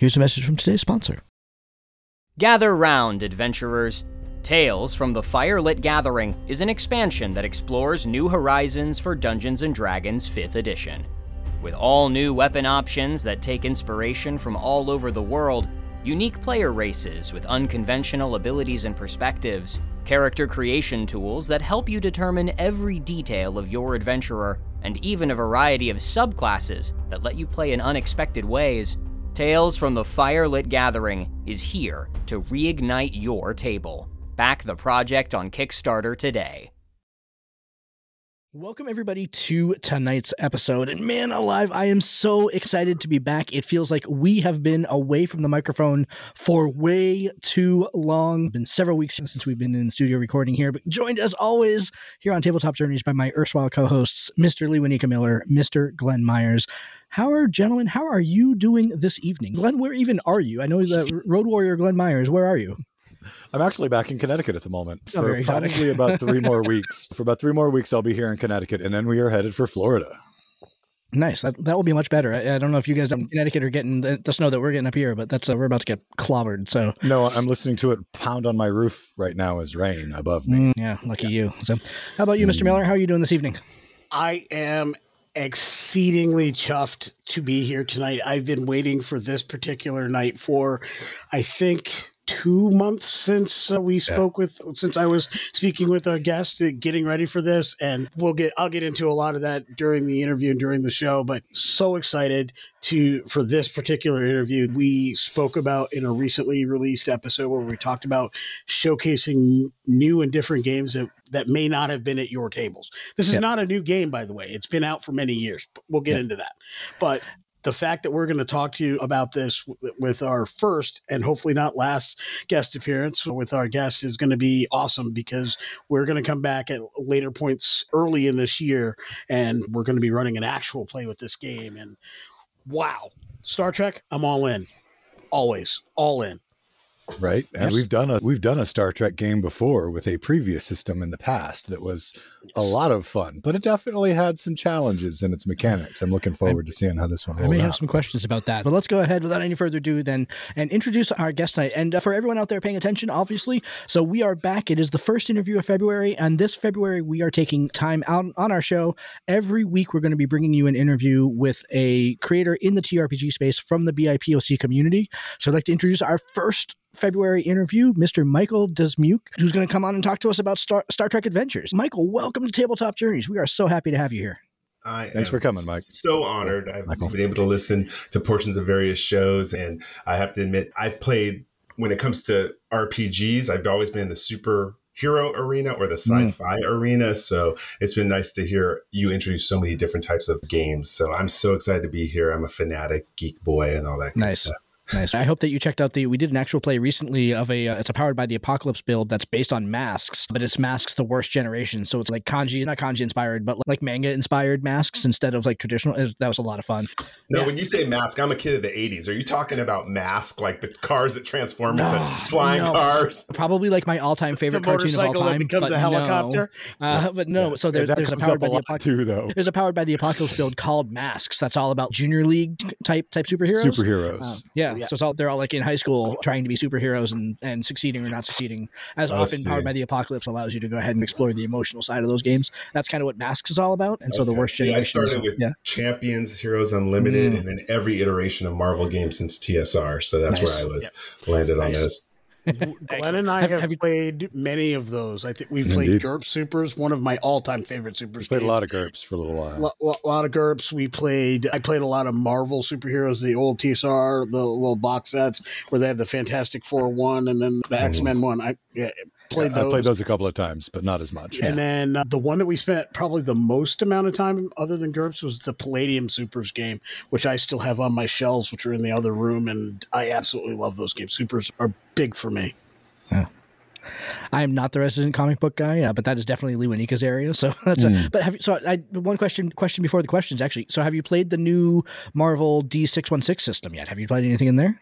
Here's a message from today's sponsor. Gather round, adventurers. Tales from the Firelit Gathering is an expansion that explores new horizons for Dungeons & Dragons 5th edition. With all new weapon options that take inspiration from all over the world, unique player races with unconventional abilities and perspectives, character creation tools that help you determine every detail of your adventurer, and even a variety of subclasses that let you play in unexpected ways, Tales from the Firelit Gathering is here to reignite your table. Back the project on Kickstarter today. Welcome, everybody, to tonight's episode. And man alive, I am so excited to be back. It feels like we have been away from the microphone for way too long. It's Been several weeks since we've been in studio recording here, but joined as always here on Tabletop Journeys by my erstwhile co hosts, Mr. Lee Winika Miller, Mr. Glenn Myers. How are, gentlemen, how are you doing this evening? Glenn, where even are you? I know that Road Warrior Glenn Myers, where are you? I'm actually back in Connecticut at the moment Oh, for very probably about three more weeks. For about three more weeks, I'll be here in Connecticut, and then we are headed for Florida. Nice. That, that will be much better. I, I don't know if you guys in Connecticut are getting the, the snow that we're getting up here, but that's uh, we're about to get clobbered. So No, I'm listening to it pound on my roof right now as rain above me. mm, yeah, lucky you. So, how about you, Mr. Miller? How are you doing this evening? I am exceedingly chuffed to be here tonight. I've been waiting for this particular night for, I think, two months since uh, we spoke with, since I was speaking with our guest, uh, getting ready for this, and we'll get, I'll get into a lot of that during the interview and during the show. But so excited to for this particular interview. We spoke about in a recently released episode where we talked about showcasing new and different games that, that may not have been at your tables. This is Yeah. not a new game, by the way. It's been out for many years. but We'll get Yeah. into that. But the fact that we're going to talk to you about this w- with our first and hopefully not last guest appearance with our guest is going to be awesome because we're going to come back at later points early in this year and we're going to be running an actual play with this game. And wow, Star Trek, I'm all in. Always, all in. Right? And Yes. we've done a we've done a Star Trek game before with a previous system in the past that was a lot of fun, but it definitely had some challenges in its mechanics. I'm looking forward to seeing how this one I may have some questions about that, but let's go ahead without any further ado then and introduce our guest tonight. And uh, for everyone out there paying attention, obviously, so we are back. It is the first interview of February, and this February we are taking time out on our show. Every week we're going to be bringing you an interview with a creator in the TRPG space from the BIPOC community. So I'd like to introduce our first February interview, Mr. Michael Dismuke, who's going to come on and talk to us about Star, Star Trek Adventures. Michael, welcome to Tabletop Journeys. We are so happy to have you here. I Thanks am for coming, Mike. So honored. I've Michael. been able to listen to portions of various shows, and I have to admit, I've played when it comes to RPGs. I've always been in the superhero arena or the mm. sci-fi arena. So it's been nice to hear you introduce so many different types of games. So I'm so excited to be here. I'm a fanatic geek boy and all that. Good Nice. Stuff. Nice. I hope that you checked out the. We did an actual play recently of a. Uh, it's a powered by the apocalypse build that's based on masks, but it's masks the worst generation. So it's like kanji, not kanji inspired, but like manga inspired masks instead of like traditional. Was, that was a lot of fun. No, yeah. when you say mask, I'm a kid of the '80s. Are you talking about mask like the cars that transform into no, flying no. cars? Probably like my all-time favorite cartoon of all time. becomes a helicopter. No. Uh, but no, so there, there's a powered by the apocalypse too, though. There's a powered by the apocalypse build called Masks. That's all about junior league type type superheroes. Superheroes. Uh, yeah, yeah. So it's all they're all like in high school trying to be superheroes and, and succeeding or not succeeding. As oh, often, Powered by the Apocalypse allows you to go ahead and explore the emotional side of those games. That's kind of what Masks is all about. And so the worst See, generation. I started with yeah. Champions, Heroes Unlimited, mm. and then every iteration of Marvel games since TSR. So that's nice. where I was landed nice. on those. Glenn and I have, have, have played many of those. I think we've played Indeed. GURPS Supers, one of my all-time favorite supers. Played games. a lot of GURPS for a little while. A lot of GURPS. We played. I played a lot of Marvel superheroes, the old TSR, the little box sets where they had the Fantastic Four one, and then the. X Men one. I yeah, played yeah, those. I played those a couple of times, but not as much. And yeah. then uh, the one that we spent probably the most amount of time, other than GURPS, was the Palladium Supers game, which I still have on my shelves, which are in the other room, and I absolutely love those games. Supers are big for me. Yeah. I am not the resident comic book guy, yeah, but that is definitely Lee Winika's area. So that's mm. a, hmm. but have you, so I one question question before the questions actually. So have you played the new Marvel D six one six system yet? Have you played anything in there?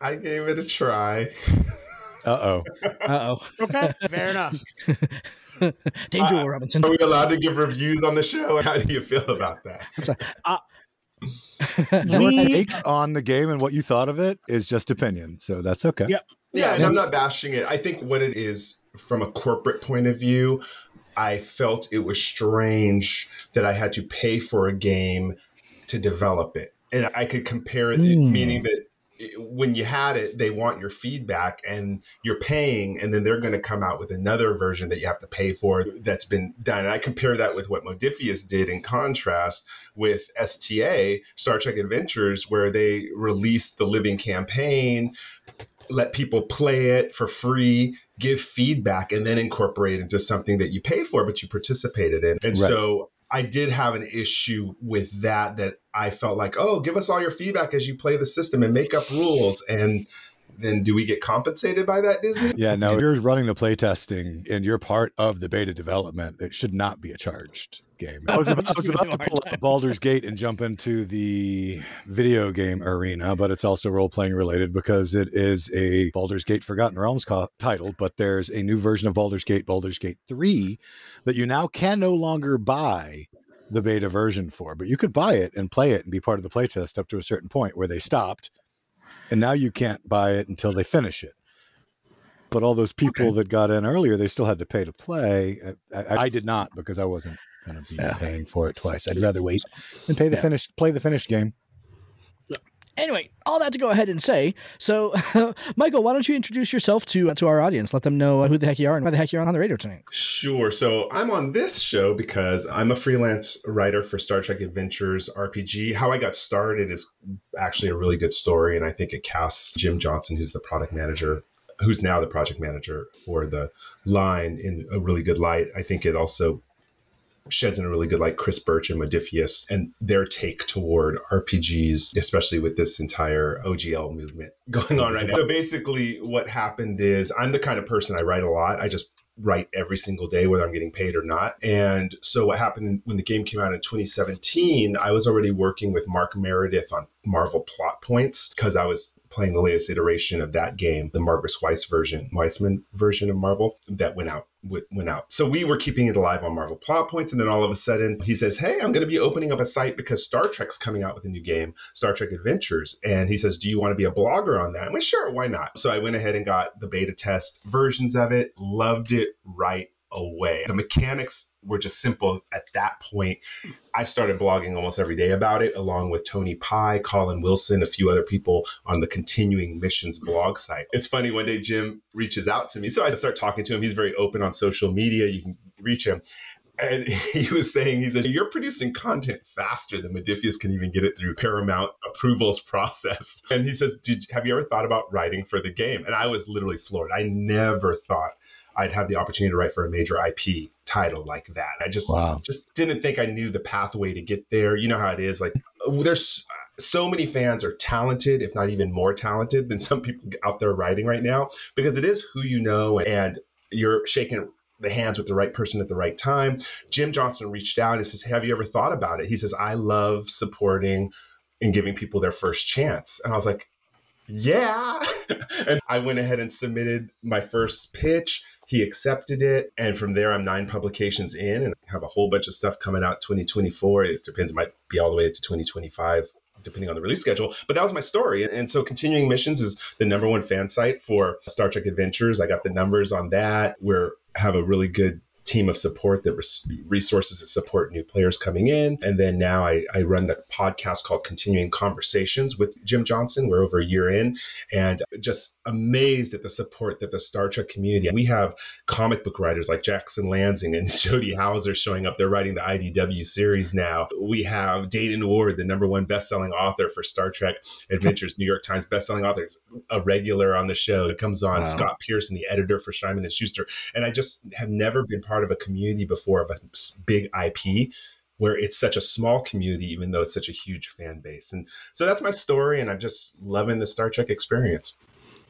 I gave it a try. Uh oh. Uh oh. Okay, fair enough. Danger, uh, Robinson. Are we allowed to give reviews on the show? How do you feel about that? Uh, Your take on the game and what you thought of it is just opinion, so that's okay. Yep. Yeah, and I'm not bashing it. I think what it is from a corporate point of view, I felt it was strange that I had to pay for a game to develop it. And I could compare it, mm. meaning that when you had it, they want your feedback and you're paying, and then they're going to come out with another version that you have to pay for that's been done. And I compare that with what Modiphius did in contrast with STA, Star Trek Adventures, where they released the living campaign, let people play it for free, give feedback, and then incorporate into something that you pay for, but you participated in. And right. so I did have an issue with that, that I felt like, oh, give us all your feedback as you play the system and make up rules. And then do we get compensated by that Disney? Yeah, no, if you're running the playtesting and you're part of the beta development, it should not be a charged game. I was about, I was about to pull up Baldur's Gate and jump into the video game arena, but it's also role playing related because it is a Baldur's Gate Forgotten Realms co- title. But there's a new version of Baldur's Gate, Baldur's Gate 3, that you now can no longer buy the beta version for, but you could buy it and play it and be part of the playtest up to a certain point where they stopped. And now you can't buy it until they finish it but all those people okay. that got in earlier, they still had to pay to play. I, I, I did not because I wasn't going to be yeah. paying for it twice. I'd rather wait and pay the yeah. finished play the finished game. Anyway, all that to go ahead and say. So, Michael, why don't you introduce yourself to uh, to our audience? Let them know uh, who the heck you are and why the heck you're on the radio tonight. Sure. So, I'm on this show because I'm a freelance writer for Star Trek Adventures RPG. How I got started is actually a really good story, and I think it casts Jim Johnson, who's the product manager who's now the project manager for the line in a really good light. I think it also sheds in a really good light Chris Birch and Modiphius and their take toward RPGs, especially with this entire OGL movement going on right now. So basically, what happened is I'm the kind of person I write a lot. I just write every single day, whether I'm getting paid or not. And so what happened when the game came out in 2017, I was already working with Mark Meredith on Marvel plot points because I was playing the latest iteration of that game, the Margaret Weis version, Weissman version of Marvel that went out went out. So we were keeping it alive on Marvel plot points, and then all of a sudden he says, "Hey, I'm going to be opening up a site because Star Trek's coming out with a new game, Star Trek Adventures." And he says, "Do you want to be a blogger on that?" I'm like, "Sure, why not?" So I went ahead and got the beta test versions of it. Loved it right away. The mechanics were just simple at that point. I started blogging almost every day about it, along with Tony Pi, Colin Wilson, a few other people on the Continuing Missions blog site. It's funny, one day Jim reaches out to me. So I start talking to him. He's very open on social media. You can reach him. And he was saying, he said, You're producing content faster than Modiphius can even get it through Paramount approvals process. And he says, Did, Have you ever thought about writing for the game? And I was literally floored. I never thought I'd have the opportunity to write for a major IP title like that. I just wow. just didn't think I knew the pathway to get there. You know how it is. Like there's so many fans are talented, if not even more talented than some people out there writing right now, because it is who you know and you're shaking the hands with the right person at the right time. Jim Johnson reached out and says, Have you ever thought about it? He says, I love supporting and giving people their first chance. And I was like, Yeah. and I went ahead and submitted my first pitch. He accepted it. And from there, I'm nine publications in and have a whole bunch of stuff coming out 2024. It depends, it might be all the way to 2025 depending on the release schedule. But that was my story. And so Continuing Missions is the number one fan site for Star Trek Adventures. I got the numbers on that. We're have a really good team of support that res- resources that support new players coming in. And then now I, I run the podcast called Continuing Conversations with Jim Johnson. We're over a year in and just amazed at the support that the Star Trek community. We have comic book writers like Jackson Lanzing and Jody Houser showing up. They're writing the IDW series now. We have Dayton Ward, the number one best-selling author for Star Trek Adventures, New York Times best-selling author, a regular on the show. It comes on. Wow. Scott Pearson, the editor for Simon and Schuster. And I just have never been part part of a community before of a big IP where it's such a small community, even though it's such a huge fan base. And so that's my story, and I'm just loving the Star Trek experience.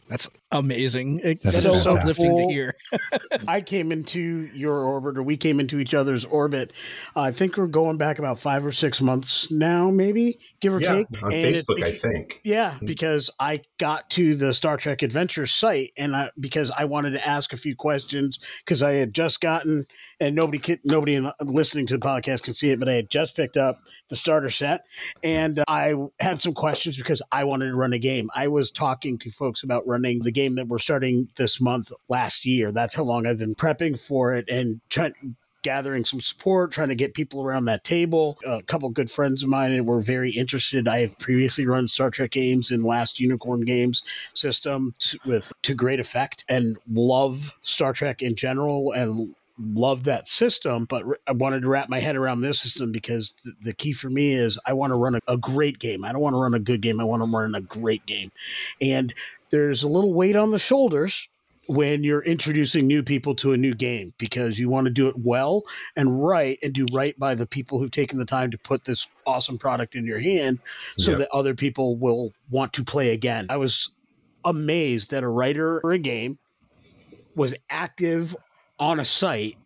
That's amazing. That's so uplifting to hear. I came into your orbit, or we came into each other's orbit. Uh, I think we're going back about five or six months now, maybe give or yeah, take. On and Facebook, I think. Yeah, mm-hmm. because I got to the Star Trek Adventure site, and I, because I wanted to ask a few questions because I had just gotten, and nobody can, nobody in, listening to the podcast can see it, but I had just picked up the starter set, and uh, I had some questions because I wanted to run a game. I was talking to folks about running the game that we're starting this month last year. That's how long I've been prepping for it and trying gathering some support, trying to get people around that table. A couple good friends of mine were very interested. I have previously run Star Trek games in Last Unicorn Games system with to great effect, and love Star Trek in general, and love that system, but I wanted to wrap my head around this system because the, the key for me is I want to run a, a, great game. I don't want to run a good game. I want to run a great game. And there's a little weight on the shoulders when you're introducing new people to a new game because you want to do it well and right and do right by the people who've taken the time to put this awesome product in your hand so yep. that other people will want to play again. I was amazed that a writer for a game was active on a site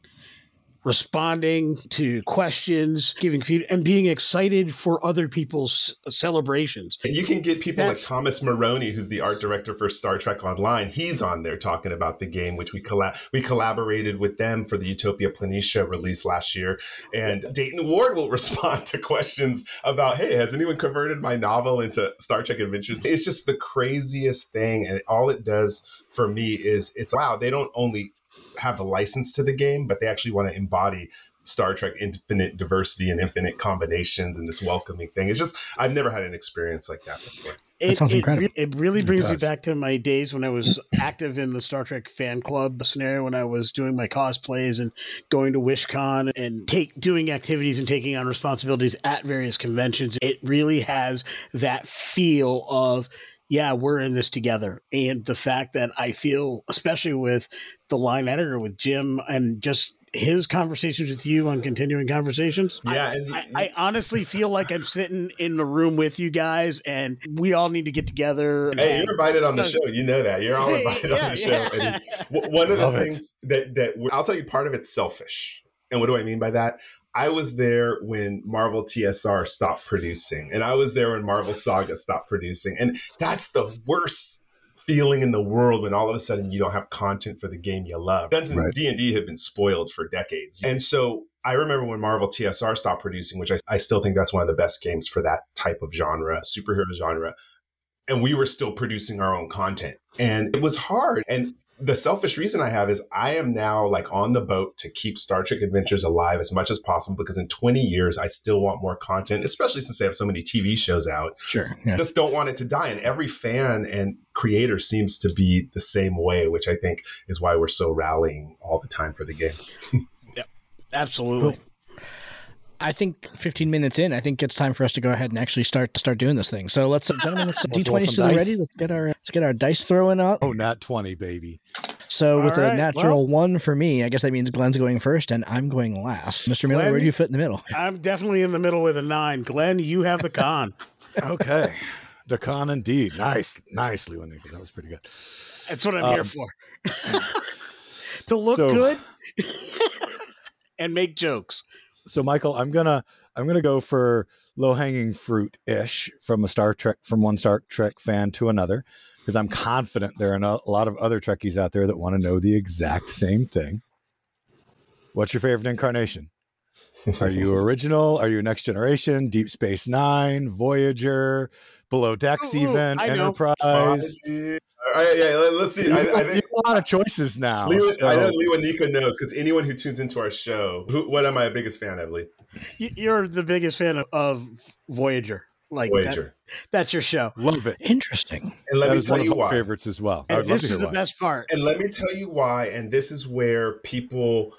responding to questions, giving feedback, and being excited for other people's celebrations. And you can get people That's, like Thomas Marrone, who's the art director for Star Trek Online. He's on there talking about the game, which we collab we collaborated with them for the Utopia Planitia release last year. And Dayton Ward will respond to questions about, hey, has anyone converted my novel into Star Trek Adventures? It's just the craziest thing, and all it does for me is it's wow. They don't only have the license to the game, but they actually want to embody Star Trek infinite diversity and infinite combinations and this welcoming thing. It's just I've never had an experience like that before. That sounds it, incredible. It, really brings me back to my days when I was active in the Star Trek fan club scenario when I was doing my cosplays and going to WishCon and take doing activities and taking on responsibilities at various conventions. It really has that feel of yeah, we're in this together. And the fact that I feel, especially with the line editor, with Jim, and just his conversations with you on continuing conversations. Yeah, I, I, I, honestly feel like I'm sitting in the room with you guys, and we all need to get together. Hey, you're invited on the show. You know that you're all invited yeah, on the show. Yeah. And one of the things it. that that I'll tell you, part of it's selfish. And what do I mean by that? I was there when Marvel TSR stopped producing, and I was there when Marvel Saga stopped producing, and that's the worst feeling in the world when all of a sudden you don't have content for the game you love. Guns and D and D have been spoiled for decades, and so I remember when Marvel TSR stopped producing, which I, I still think that's one of the best games for that type of genre, superhero genre and we were still producing our own content. And it was hard and the selfish reason I have is I am now like on the boat to keep Star Trek Adventures alive as much as possible because in 20 years I still want more content, especially since they have so many TV shows out. Sure. Yeah. Just don't want it to die. And every fan and creator seems to be the same way, which I think is why we're so rallying all the time for the game. yeah, absolutely. Cool. I think 15 minutes in, I think it's time for us to go ahead and actually start start doing this thing. So let's, gentlemen, let's D20 to the ready. Let's get our let's get our dice throwing up. Oh, not 20, baby. So All with right, a natural well, one for me, I guess that means Glenn's going first and I'm going last. Mr. Miller, where do you fit in the middle? I'm definitely in the middle with a nine. Glenn, you have the con. okay. the con indeed. Nice. Nice, Leland. That was pretty good. That's what I'm um, here for. to look so, good and make jokes. So Michael, I'm gonna I'm gonna go for low hanging fruit ish from a Star Trek from one Star Trek fan to another because I'm confident there are a lot of other Trekkies out there that want to know the exact same thing. What's your favorite incarnation? Are you original? Are you next generation? Deep Space Nine, Voyager, Below Decks, ooh, even Enterprise? Yeah, let's see. I, I think a lot of choices now. Leo, so. I know Leo Nika knows because anyone who tunes into our show, who, what am I a biggest fan of, Lee? You're the biggest fan of, of Voyager. Like Voyager. That, that's your show. Love it. Interesting. And let that me tell you why. Favorites as well. And this is the why. best part. And let me tell you why. And this is where people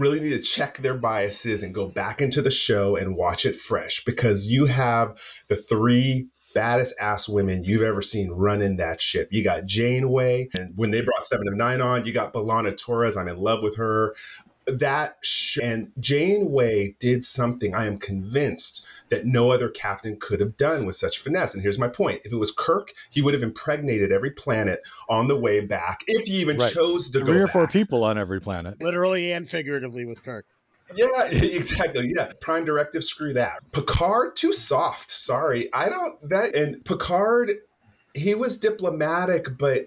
really need to check their biases and go back into the show and watch it fresh because you have the three baddest ass women you've ever seen running that ship. You got Janeway, and when they brought Seven of Nine on, you got B'Elanna Torres. I'm in love with her. That sh- and Janeway did something I am convinced that no other captain could have done with such finesse. And here's my point: if it was Kirk, he would have impregnated every planet on the way back, if he even right. chose to Three go. or back. four people on every planet, literally and figuratively, with Kirk. Yeah, exactly. Yeah. Prime directive, screw that. Picard, too soft. Sorry. I don't that and Picard, he was diplomatic, but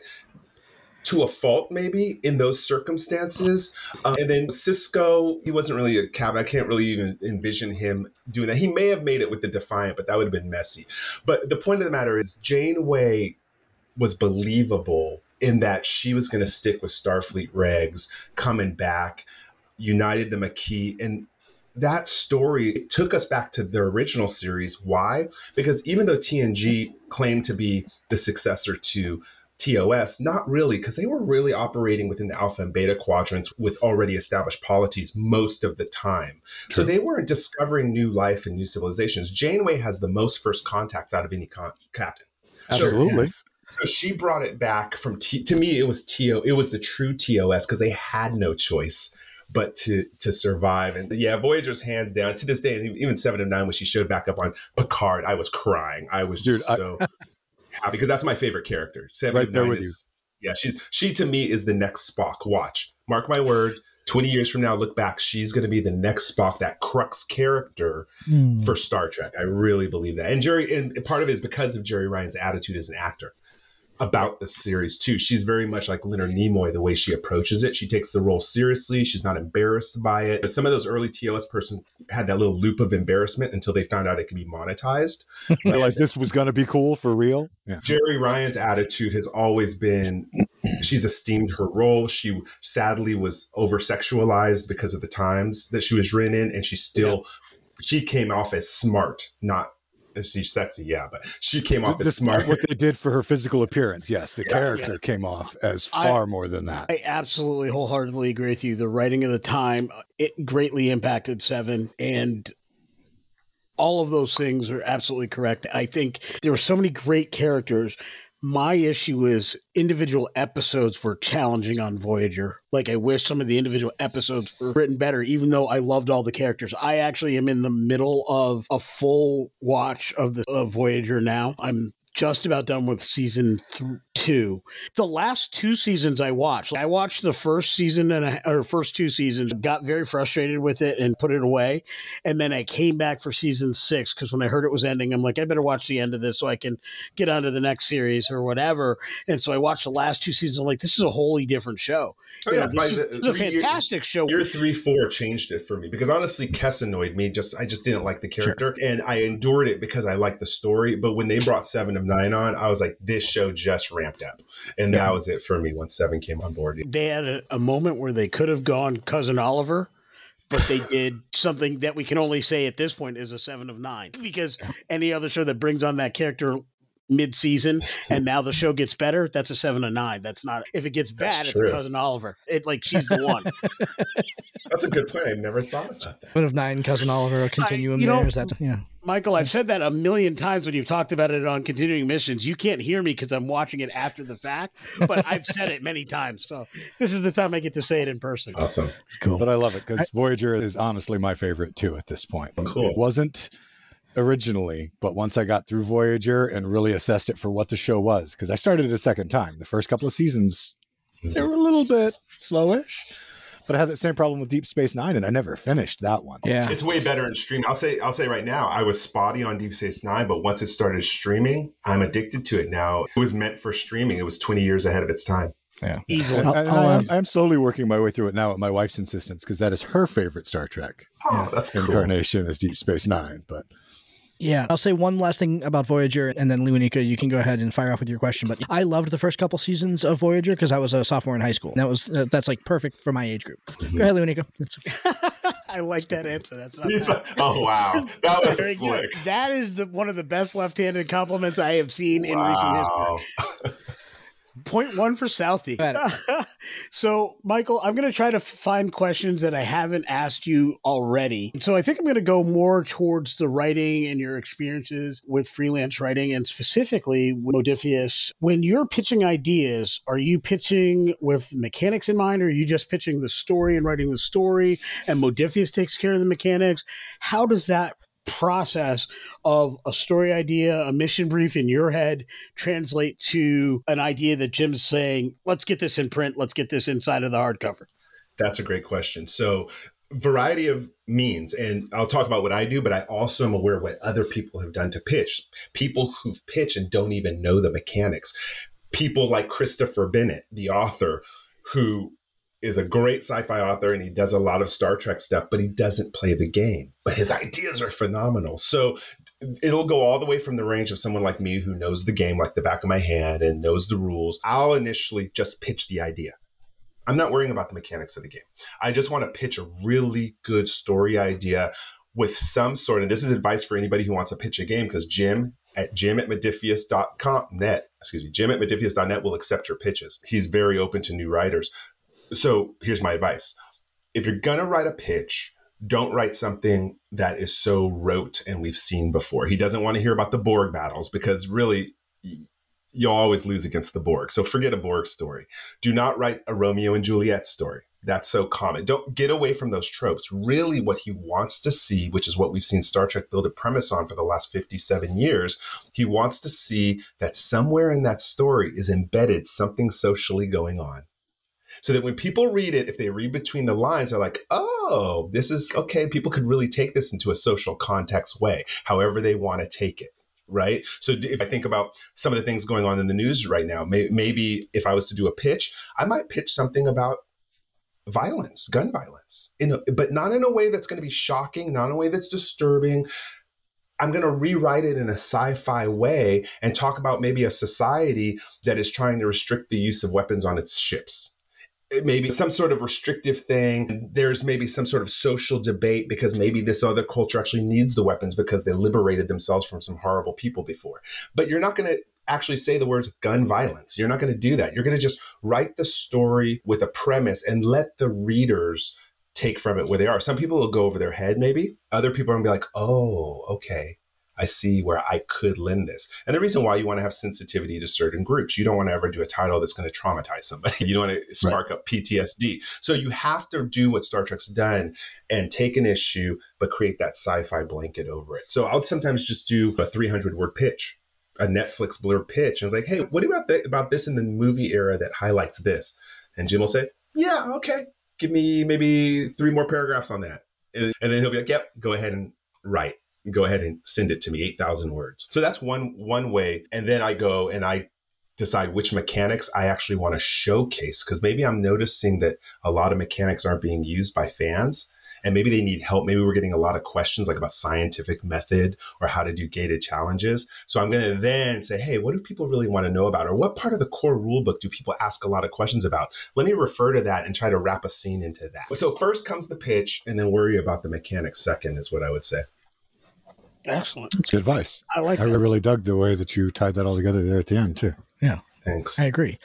to a fault maybe in those circumstances. Um, and then Sisko he wasn't really a cab. I can't really even envision him doing that. He may have made it with the Defiant, but that would have been messy. But the point of the matter is Janeway was believable in that she was going to stick with Starfleet regs coming back united the Maquis. And that story took us back to the original series. Why? Because even though TNG claimed to be the successor to TOS, not really, because they were really operating within the alpha and beta quadrants with already established polities most of the time. True. So they weren't discovering new life and new civilizations. Janeway has the most first contacts out of any con- captain. Absolutely. So, so she brought it back from T. To me, it was TO. It was the true TOS because they had no choice but to to survive. And yeah, Voyager's hands down to this day, and even Seven of Nine when she showed back up on Picard, I was crying. I was just Dude, so I, happy because that's my favorite character. Seven right of Nine is you. yeah, she's she to me is the next Spock. Watch, mark my word. 20 years from now, look back, she's going to be the next Spock, that crux character mm. for Star Trek. I really believe that. And Jeri, and part of it is because of Jeri Ryan's attitude as an actor about the series too. She's very much like Leonard Nimoy the way she approaches it. She takes the role seriously. She's not embarrassed by it. Some of those early TOS person had that little loop of embarrassment until they found out it could be monetized. Realized this was going to be cool for real. Yeah. Jeri Ryan's attitude has always been she's esteemed her role. She sadly was over sexualized because of the times that she was written in, and she still yeah. she came off as smart, not she's sexy, yeah, but she came off as smart. What they did for her physical appearance, yes, the yeah, character yeah. came off as far I, more than that. I absolutely wholeheartedly agree with you. The writing of the time it greatly impacted Seven, and all of those things are absolutely correct. I think there were so many great characters my issue is individual episodes were challenging on Voyager. Like I wish some of the individual episodes were written better, even though I loved all the characters. I actually am in the middle of a full watch of the of Voyager now. I'm just about done with season th- two. The last two seasons I watched, I watched the first season and a, or first two seasons, got very frustrated with it and put it away, and then I came back for season six because when I heard it was ending, I'm like, I better watch the end of this so I can get on to the next series or whatever. And so I watched the last two seasons. I'm like, this is a wholly different show. Oh, yeah, this, is, this is a fantastic year, show. Year three, four changed it for me because honestly, Kes annoyed me. Just I just didn't like the character, sure. and I endured it because I liked the story. But when they brought Seven of Nine on, I was like, this show just ramped up. And yeah. that was it for me once Seven came on board. They had a, a moment where they could have gone Cousin Oliver but they did something that we can only say at this point is a seven of nine because any other show that brings on that character mid-season and now the show gets better that's a seven of nine. That's not if it gets bad it's cousin oliver. It like she's the one. That's a good point. I never thought about that. Seven of nine cousin oliver a continuum I, there know, is that yeah. Michael i've said that a million times when you've talked about it on continuing missions. You can't hear me because i'm watching it after the fact but i've said it many times so this is the time i get to say it in person. Awesome. Cool. But i love it because voyager is honestly my favorite too at this point. Cool. It wasn't originally, but once I got through Voyager and really assessed it for what the show was, because I started it a second time. The first couple of seasons, they were a little bit slowish. But I had that same problem with Deep Space Nine, and I never finished that one. Yeah, it's way better in streaming. I'll say, I'll say right now, I was spotty on Deep Space Nine, but once it started streaming, I'm addicted to it now. It was meant for streaming. It was 20 years ahead of its time. Yeah, easily. I, I, um, I, am slowly working my way through it now at my wife's insistence because that is her favorite Star Trek. Oh, that's cool. Incarnation is Deep Space Nine, but yeah, I'll say one last thing about Voyager, and then Luanika, you can go ahead and fire off with your question. But I loved the first couple seasons of Voyager because I was a sophomore in high school. That was uh, that's like perfect for my age group. Mm-hmm. Go ahead, Luanika. I like that answer. That's not oh wow, that was Very slick. Good. That is the, one of the best left-handed compliments I have seen wow. in recent history. Point one for Southie. so, Michael, I'm going to try to find questions that I haven't asked you already. So, I think I'm going to go more towards the writing and your experiences with freelance writing, and specifically with Modiphius. When you're pitching ideas, are you pitching with mechanics in mind, or are you just pitching the story and writing the story, and Modiphius takes care of the mechanics? How does that process of a story idea, a mission brief in your head translate to an idea that Jim's saying, let's get this in print, let's get this inside of the hardcover? That's a great question. So, variety of means, and I'll talk about what I do, but I also am aware of what other people have done to pitch. People who've pitched and don't even know the mechanics. People like Christopher Bennett, the author, who is a great sci-fi author and he does a lot of Star Trek stuff, but he doesn't play the game. But his ideas are phenomenal. So it'll go all the way from the range of someone like me who knows the game like the back of my hand and knows the rules. I'll initially just pitch the idea. I'm not worrying about the mechanics of the game. I just want to pitch a really good story idea with some sort of this is advice for anybody who wants to pitch a game because Jim at jim at modiphius.com net excuse me jim at modiphius.net will accept your pitches he's very open to new writers so here's my advice if you're going to write a pitch, don't write something that is so rote and we've seen before. He doesn't want to hear about the Borg battles because really you'll always lose against the Borg. So forget a Borg story. Do not write a Romeo and Juliet story. That's so common. Don't get away from those tropes. Really, what he wants to see, which is what we've seen Star Trek build a premise on for the last 57 years, he wants to see that somewhere in that story is embedded something socially going on so that when people read it, if they read between the lines, they're like, oh, this is okay. People could really take this into a social context way, however they want to take it. Right. So if I think about some of the things going on in the news right now, may, maybe if I was to do a pitch, I might pitch something about violence, gun violence, in a, but not in a way that's going to be shocking, not in a way that's disturbing. I'm going to rewrite it in a sci fi way and talk about maybe a society that is trying to restrict the use of weapons on its ships maybe some sort of restrictive thing. There's maybe some sort of social debate because maybe this other culture actually needs the weapons because they liberated themselves from some horrible people before. But you're not going to actually say the words gun violence. You're not going to do that. You're going to just write the story with a premise and let the readers take from it where they are. Some people will go over their head, maybe. Other people are going to be like, oh, okay. I see where I could lend this. And the reason why you want to have sensitivity to certain groups, you don't want to ever do a title that's going to traumatize somebody. You don't want to spark right. up PTSD. So you have to do what Star Trek's done and take an issue, but create that sci fi blanket over it. So I'll sometimes just do a 300 word pitch a Netflix blurb pitch and like, hey, what about th- about this in the movie era that highlights this? And Jim will say, yeah, okay, give me maybe three more paragraphs on that, and, and then he'll be like, yep, go ahead and write go ahead and send it to me 8000 words. So that's one one way. And then i go and i decide which mechanics i actually want to showcase because maybe i'm noticing that a lot of mechanics aren't being used by fans and maybe they need help. Maybe we're getting a lot of questions like about scientific method or how to do gated challenges. So i'm going to then say hey what do people really want to know about? Or what part of the core rulebook do people ask a lot of questions about? Let me refer to that and try to wrap a scene into that. So first comes the pitch and then worry about the mechanics second is what i would say Excellent. That's good advice. I like I that. really dug the way that you tied that all together there at the end, too. Yeah. Thanks. I agree.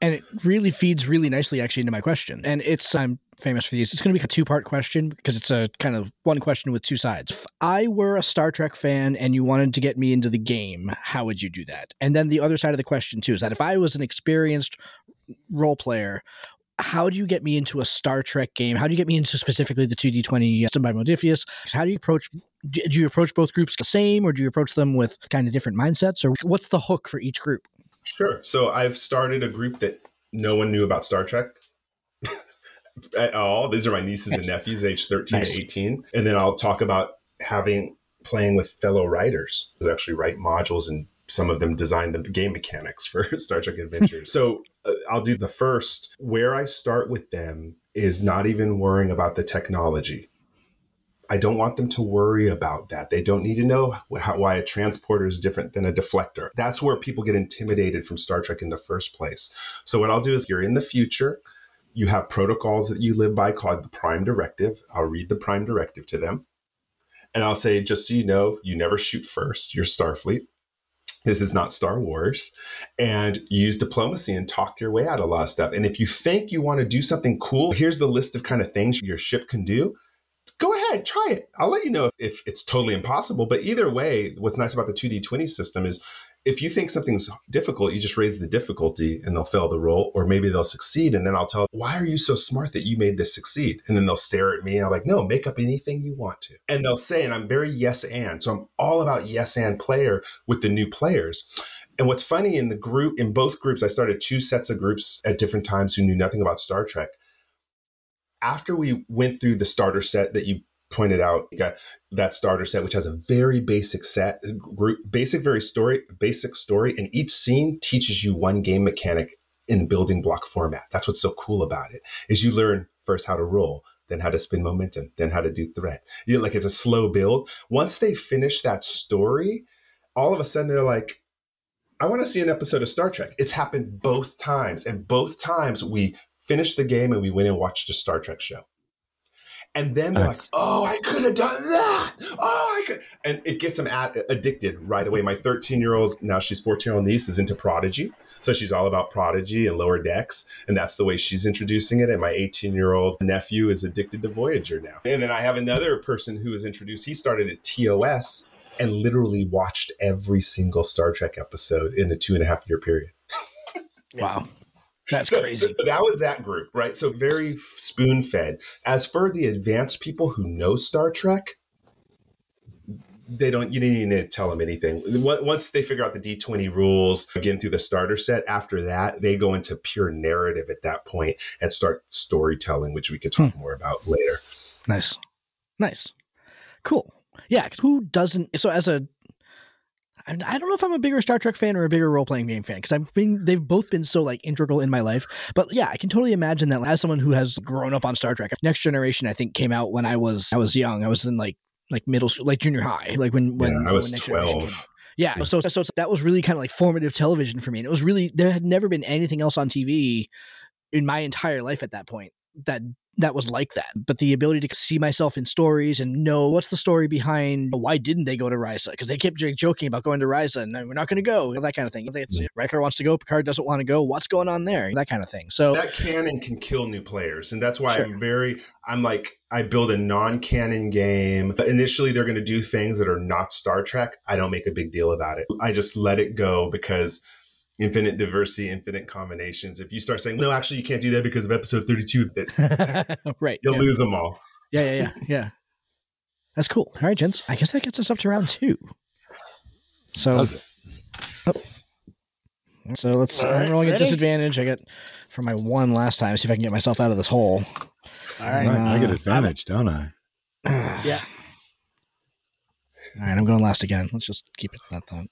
And it really feeds really nicely actually into my question. And it's I'm famous for these. It's going to be a two-part question because it's a kind of one question with two sides. If I were a Star Trek fan and you wanted to get me into the game, how would you do that? And then the other side of the question too is that if I was an experienced role player, how do you get me into a Star Trek game? How do you get me into specifically the 2D20 system by Modiphius? How do you approach, do you approach both groups the same or do you approach them with kind of different mindsets or what's the hook for each group? Sure. So I've started a group that no one knew about Star Trek at all. These are my nieces and nephews, age 13 nice. to 18. And then I'll talk about having playing with fellow writers who actually write modules and some of them design the game mechanics for Star Trek Adventures. so Uh, I'll do the first. Where I start with them is not even worrying about the technology. I don't want them to worry about that. They don't need to know how, why a transporter is different than a deflector. That's where people get intimidated from Star Trek in the first place. So, what I'll do is you're in the future, you have protocols that you live by called the Prime Directive. I'll read the Prime Directive to them. And I'll say, just so you know, you never shoot first. You're Starfleet. This is not Star Wars. And use diplomacy and talk your way out of a lot of stuff. And if you think you want to do something cool, here's the list of kind of things your ship can do. Go ahead, try it. I'll let you know if, if it's totally impossible. But either way, what's nice about the 2D20 system is if you think something's difficult, you just raise the difficulty and they'll fail the roll, or maybe they'll succeed. And then I'll tell, why are you so smart that you made this succeed? And then they'll stare at me. And I'm like, no, make up anything you want to. And they'll say, and I'm very yes and. So I'm all about yes and player with the new players. And what's funny in the group, in both groups, I started two sets of groups at different times who knew nothing about Star Trek. After we went through the starter set that you pointed out, got that starter set, which has a very basic set group, basic, very story, basic story, and each scene teaches you one game mechanic in building block format. That's what's so cool about it is you learn first how to roll, then how to spin momentum, then how to do threat. You know, like it's a slow build. Once they finish that story, all of a sudden they're like, I want to see an episode of Star Trek. It's happened both times, and both times we finished the game and we went and watched a Star Trek show. And then they're like, oh, I could have done that. Oh, I could. And it gets them at, addicted right away. My 13 year old, now she's 14 year old niece, is into Prodigy. So she's all about Prodigy and lower decks. And that's the way she's introducing it. And my 18 year old nephew is addicted to Voyager now. And then I have another person who was introduced. He started at TOS and literally watched every single Star Trek episode in a two and a half year period. wow. That's so, crazy. So that was that group, right? So very spoon fed. As for the advanced people who know Star Trek, they don't you didn't need to tell them anything once they figure out the d20 rules again through the starter set after that they go into pure narrative at that point and start storytelling which we could talk hmm. more about later nice nice cool yeah who doesn't so as a I don't know if I'm a bigger Star Trek fan or a bigger role playing game fan because I've been they've both been so like integral in my life. But yeah, I can totally imagine that as someone who has grown up on Star Trek, Next Generation I think came out when I was I was young. I was in like like middle school, like junior high, like when when yeah, I was when twelve. Yeah, so so that was really kind of like formative television for me, and it was really there had never been anything else on TV in my entire life at that point that that was like that. But the ability to see myself in stories and know what's the story behind why didn't they go to Risa? Because they kept joking about going to Risa and we're not going to go, that kind of thing. It's, yeah. Riker wants to go, Picard doesn't want to go. What's going on there? That kind of thing. So that canon can kill new players, and that's why sure. I'm very. I'm like I build a non-canon game. But initially, they're going to do things that are not Star Trek. I don't make a big deal about it. I just let it go because infinite diversity, infinite combinations. If you start saying, no, actually, you can't do that because of episode 32, right. You'll yeah. lose them all. Yeah, yeah, yeah, yeah. That's cool. All right, gents. I guess that gets us up to round two. So, oh. so let's. Right, I'm rolling a disadvantage. I get for my one last time. See if I can get myself out of this hole. All right, uh, I get advantage, don't I? yeah. All right, I'm going last again. Let's just keep it that thought.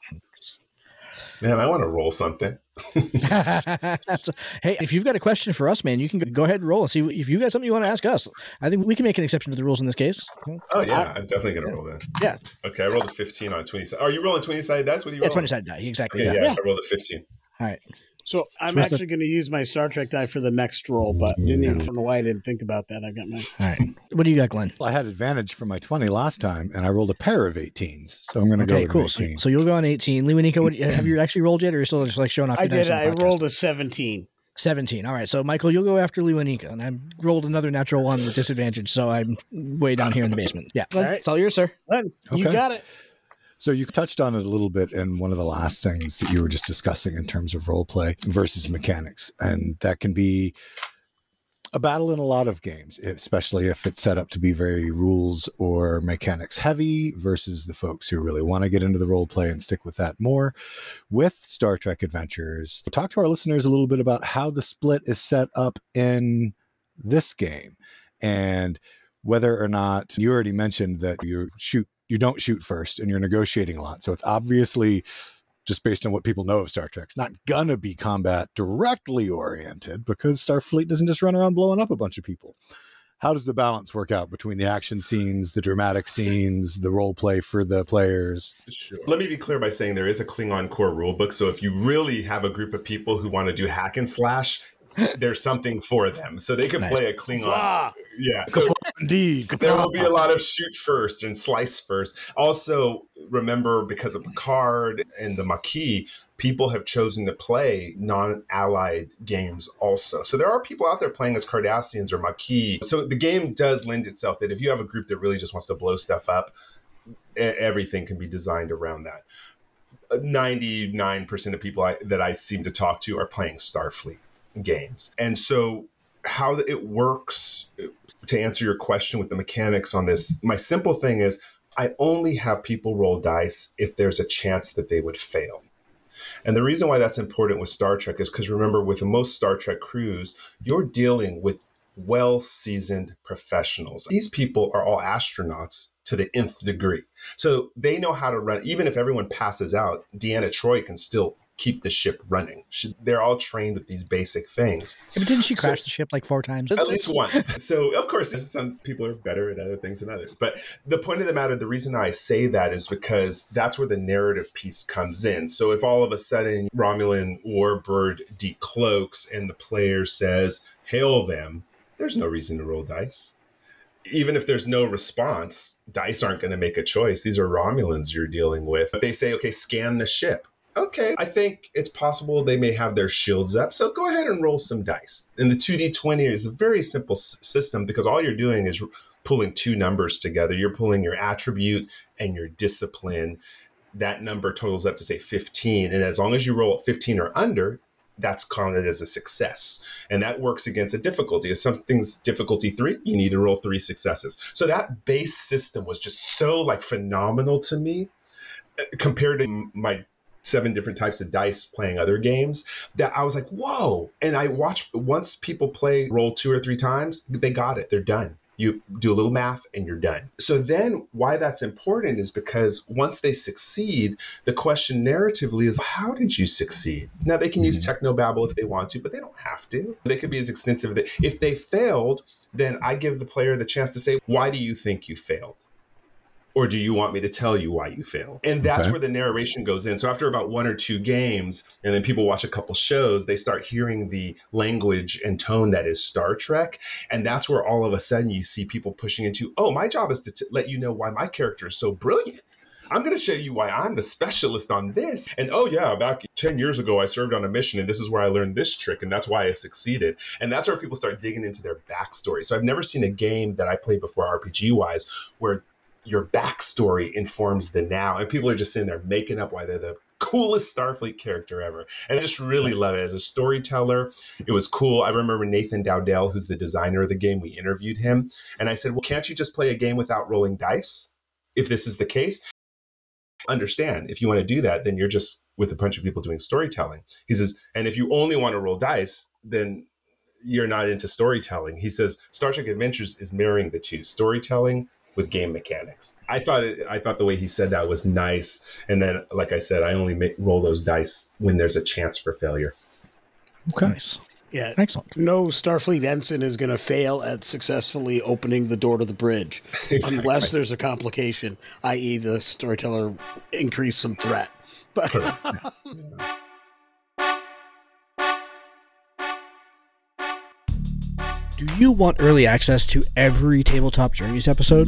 Man, I want to roll something. hey, if you've got a question for us, man, you can go ahead and roll and see if you got something you want to ask us. I think we can make an exception to the rules in this case. Oh yeah, I'm definitely gonna roll that. Yeah. Okay, I rolled a 15 on 20 side. Are you rolling 20 sided dice? What are you yeah, 20 sided die. Exactly. Okay, yeah, yeah, I rolled a 15. All right. So I'm actually going to use my Star Trek die for the next roll, but didn't even, know why I didn't think about that. I got my. All right. What do you got, Glenn? Well, I had advantage for my 20 last time, and I rolled a pair of 18s. So I'm going to okay, go cool. So, so, you'll go on 18. Lee Nico, what, have you actually rolled yet, or are you still just like showing off? I did. I rolled a 17. 17. All right. So, Michael, you'll go after Lewanika. And I rolled another natural one with disadvantage. So I'm way down here in the basement. Yeah. All right. It's all yours, sir. Glenn, okay. You got it. So you touched on it a little bit in one of the last things that you were just discussing in terms of role play versus mechanics. And that can be a battle in a lot of games, especially if it's set up to be very rules or mechanics heavy versus the folks who really want to get into the role play and stick with that more. With Star Trek Adventures, talk to our listeners a little bit about how the split is set up in this game and whether or not you already mentioned that you shoot you don't shoot first and you're negotiating a lot. So it's obviously just based on what people know of Star Trek. It's not gonna be combat directly oriented because Starfleet doesn't just run around blowing up a bunch of people. How does the balance work out between the action scenes, the dramatic scenes, the role play for the players? Sure. Let me be clear by saying there is a Klingon core rulebook. So if you really have a group of people who want to do hack and slash, there's something for them. So they can nice. play a Klingon. Ah, yeah. So indeed, there will be a lot of shoot first and slice first. Also, remember because of Picard and the Maquis, people have chosen to play non-allied games also. So there are people out there playing as Cardassians or Maquis. So the game does lend itself that if you have a group that really just wants to blow stuff up, everything can be designed around that. 99% of people I, that I seem to talk to are playing Starfleet games. And so, how it works eh, to answer your question with the mechanics on this, my simple thing is I only have people roll dice if there's a chance that they would fail. And the reason why that's important with Star Trek is because remember, with most Star Trek crews, you're dealing with well seasoned professionals. These people are all astronauts to the nth degree. So they know how to run. Even if everyone passes out, Deanna Troi can still keep the ship running. She, they're all trained with these basic things. Yeah, but didn't she crash so, the ship like four times? At least once. so of course, some people are better at other things than others. But the point of the matter, the reason I say that is because that's where the narrative piece comes in. So if all of a sudden Romulan warbird decloaks and the player says, "Hail them," there's no reason to roll dice. Even if there's no response, dice aren't going to make a choice. These are Romulans you're dealing with. But they say, okay, scan the ship okay, I think it's possible they may have their shields up. So go ahead and roll some dice. And the 2d20 is a very simple s- system because all you're doing is pulling two numbers together. You're pulling your attribute and your discipline. That number totals up to say 15. And as long as you roll 15 or under, that's counted as a success. And that works against a difficulty. If something's difficulty three, you need to roll three successes. So that base system was just so like phenomenal to me uh, compared to my seven different types of dice playing other games that I was like, whoa. And I watched once people play roll two or three times, they got it. They're done. You do a little math and you're done. So then why that's important is because once they succeed, the question narratively is how did you succeed? Now they can mm-hmm. use technobabble if they want to, but they don't have to. They could be as extensive. If they failed, then I give the player the chance to say, why do you think you failed? Or do you want me to tell you why you failed? And that's okay. where the narration goes in. So after about one or two games, and then people watch a couple shows, they start hearing the language and tone that is Star Trek. And that's where all of a sudden you see people pushing into, oh, my job is to t- let you know why my character is so brilliant. I'm going to show you why I'm the specialist on this. And oh, yeah, back 10 years ago, I served on a mission and this is where I learned this trick and that's why I succeeded. And that's where people start digging into their backstory. So I've never seen a game that I played before RPG wise where your backstory informs the now. And people are just sitting there making up why they're the coolest Starfleet character ever. And I just really love it. As a storyteller, it was cool. I remember Nathan Dowdell, who's the designer of the game, we interviewed him. And I said, Well, can't you just play a game without rolling dice? If this is the case, understand if you want to do that, then you're just with a bunch of people doing storytelling. He says, and if you only want to roll dice, then you're not into storytelling. He says Star Trek Adventures is mirroring the two storytelling with game mechanics. I thought it, I thought the way he said that was nice. And then, like I said, I only make, roll those dice when there's a chance for failure. Okay. Nice. Yeah. Excellent. No Starfleet ensign is going to fail at successfully opening the door to the bridge exactly. unless there's a complication, i.e., the storyteller increase some threat. But. Do you want early access to every Tabletop Journeys episode?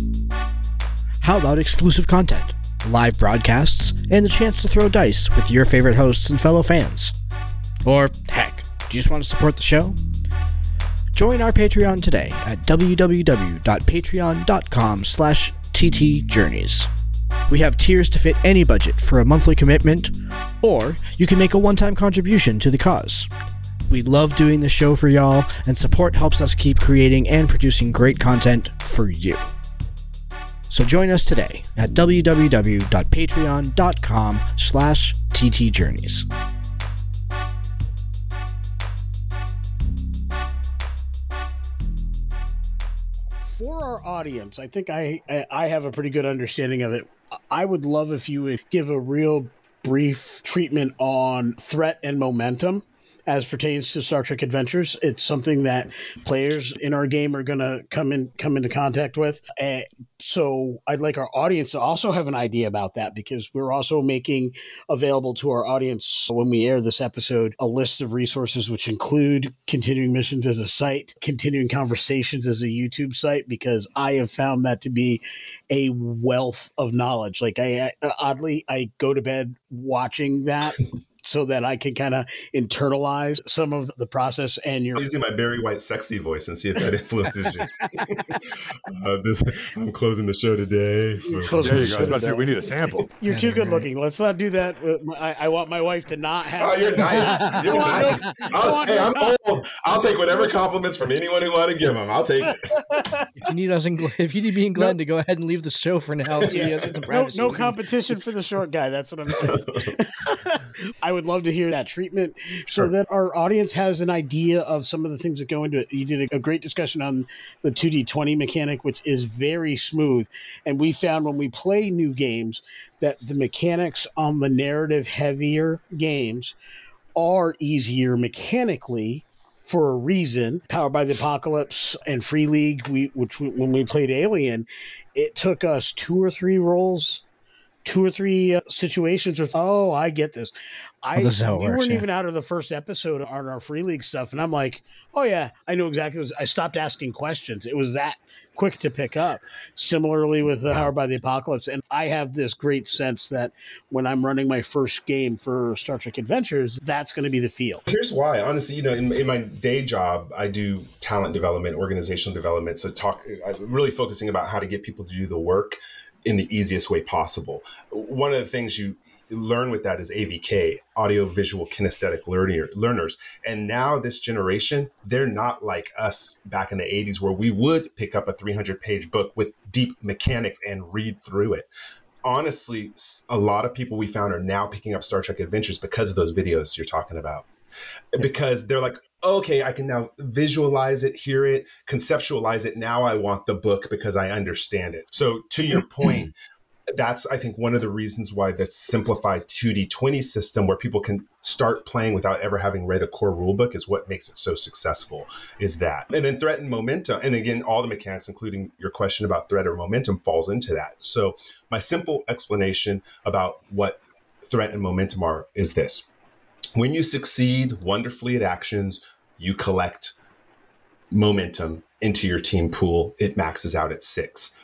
How about exclusive content, live broadcasts, and the chance to throw dice with your favorite hosts and fellow fans? Or, heck, do you just want to support the show? Join our Patreon today at www.patreon.com slash ttjourneys. We have tiers to fit any budget for a monthly commitment, or you can make a one-time contribution to the cause. We love doing the show for y'all, and support helps us keep creating and producing great content for you. So join us today at www.patreon.com slash ttjourneys. For our audience, I think I, I have a pretty good understanding of it. I would love if you would give a real brief treatment on threat and momentum as pertains to Star Trek Adventures. It's something that players in our game are going to come in come into contact with. Uh, so I'd like our audience to also have an idea about that because we're also making available to our audience when we air this episode a list of resources which include continuing missions as a site, continuing conversations as a YouTube site because I have found that to be a wealth of knowledge. Like I oddly I go to bed watching that so that I can kind of internalize some of the process. And you're using my Barry White sexy voice and see if that influences you. uh, this, I'm closing the show today. there you go. I was about to say we need a sample. You're too good looking. Let's not do that. I, I, want my wife to not have. Oh, you're nice. You're nice. I'll, hey, I'm old. I'll take whatever compliments from anyone who want to give them. I'll take it. If you need us, in, if you need me and Glenn no. to go ahead and leave the show for now, so yeah. no, no competition for the short guy. That's what I'm saying. I would love to hear that treatment sure. so that our audience has an idea of some of the things that go into it. You did a, a great discussion on the 2D20 mechanic, which is very smooth. And we found when we play new games that the mechanics on the narrative heavier games are easier mechanically for a reason. Powered by the Apocalypse and Free League, we, which we, when we played Alien, it took us two or three rolls two or three uh, situations with, oh, I get this. I well, we works, weren't yeah. even out of the first episode on our free league stuff, and I'm like, oh yeah, I know exactly. What I stopped asking questions. It was that quick to pick up. Similarly with the Powered by the Apocalypse, and I have this great sense that when I'm running my first game for Star Trek Adventures, that's going to be the feel. Here's why, honestly, you know, in, in my day job, I do talent development, organizational development, so talk, I'm really focusing about how to get people to do the work in the easiest way possible. One of the things you learn with that is AVK, audio visual kinesthetic learner, learners. And now this generation, they're not like us back in the 80s where we would pick up a 300 page book with deep mechanics and read through it. Honestly, a lot of people we found are now picking up Star Trek Adventures because of those videos you're talking about. Because they're like, okay, I can now visualize it, hear it, conceptualize it. Now I want the book because I understand it. So to your point, that's I think one of the reasons why the simplified 2D20 system where people can start playing without ever having read a core rulebook is what makes it so successful is that. And then threat and momentum and again all the mechanics including your question about threat or momentum falls into that. So my simple explanation about what threat and momentum are is this. When you succeed wonderfully at actions, you collect momentum into your team pool. It maxes out at six.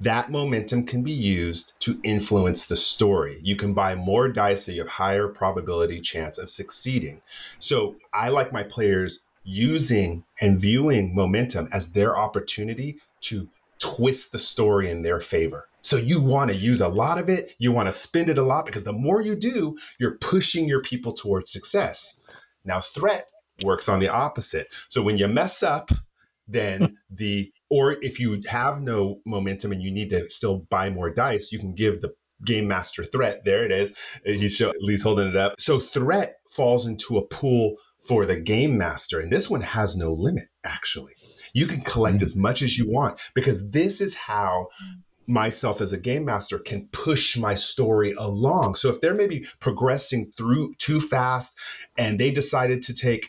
That momentum can be used to influence the story. You can buy more dice so you have higher probability chance of succeeding. So I like my players using and viewing momentum as their opportunity to twist the story in their favor. So you want to use a lot of it. You want to spend it a lot because the more you do, you're pushing your people towards success. Now, threat works on the opposite. So when you mess up, then the or if you have no momentum and you need to still buy more dice, you can give the game master threat. There it is. He's show, Lee's holding it up. So threat falls into a pool for the game master, and this one has no limit. Actually, you can collect mm-hmm. as much as you want because this is how myself as a game master can push my story along. So if they're maybe progressing through too fast and they decided to take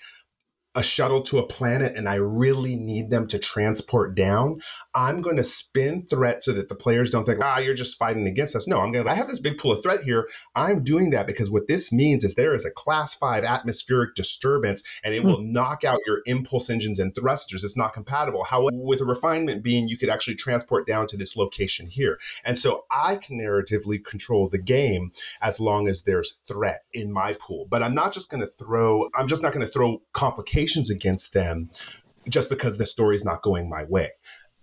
a shuttle to a planet and I really need them to transport down, I'm going to spin threat so that the players don't think, ah, you're just fighting against us. No, I'm going to, I have this big pool of threat here. I'm doing that because what this means is there is a class five atmospheric disturbance and it hmm. will knock out your impulse engines and thrusters. It's not compatible. However, with a refinement being, you could actually transport down to this location here. And so I can narratively control the game as long as there's threat in my pool. But I'm not just going to throw, I'm just not going to throw complications against them just because the story is not going my way.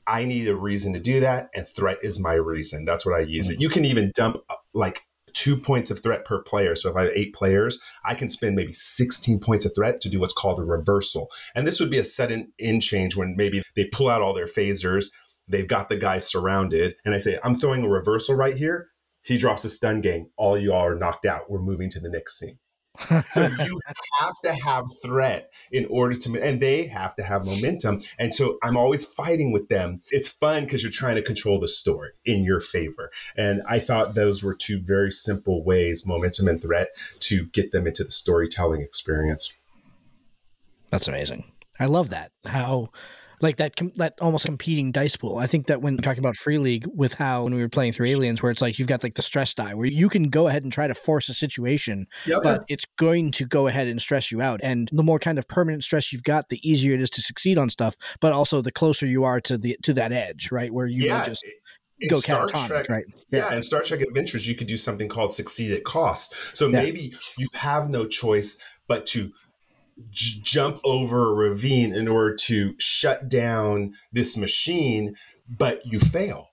I need a reason to do that, and threat is my reason. That's what I use it. You can even dump uh, like two points of threat per player. So if I have eight players, I can spend maybe 16 points of threat to do what's called a reversal. And this would be a sudden in change when maybe they pull out all their phasers, they've got the guy surrounded, and I say, I'm throwing a reversal right here. He drops a stun game. All y'all are knocked out. We're moving to the next scene so you have to have threat in order to, and they have to have momentum. And so I'm always fighting with them. It's fun because you're trying to control the story in your favor. And I thought those were two very simple ways, momentum and threat, to get them into the storytelling experience. That's amazing. I love that. How like that com- that almost competing dice pool. I think that when talking about free league with how when we were playing through aliens where it's like you've got like the stress die where you can go ahead and try to force a situation yep. but it's going to go ahead and stress you out and the more kind of permanent stress you've got the easier it is to succeed on stuff but also the closer you are to the to that edge right where you yeah. just in go Star catatonic, Trek, right? Yeah. yeah, in Star Trek Adventures, you could do something called succeed at cost. So yeah. maybe you have no choice but to j- jump over a ravine in order to shut down this machine, but you fail.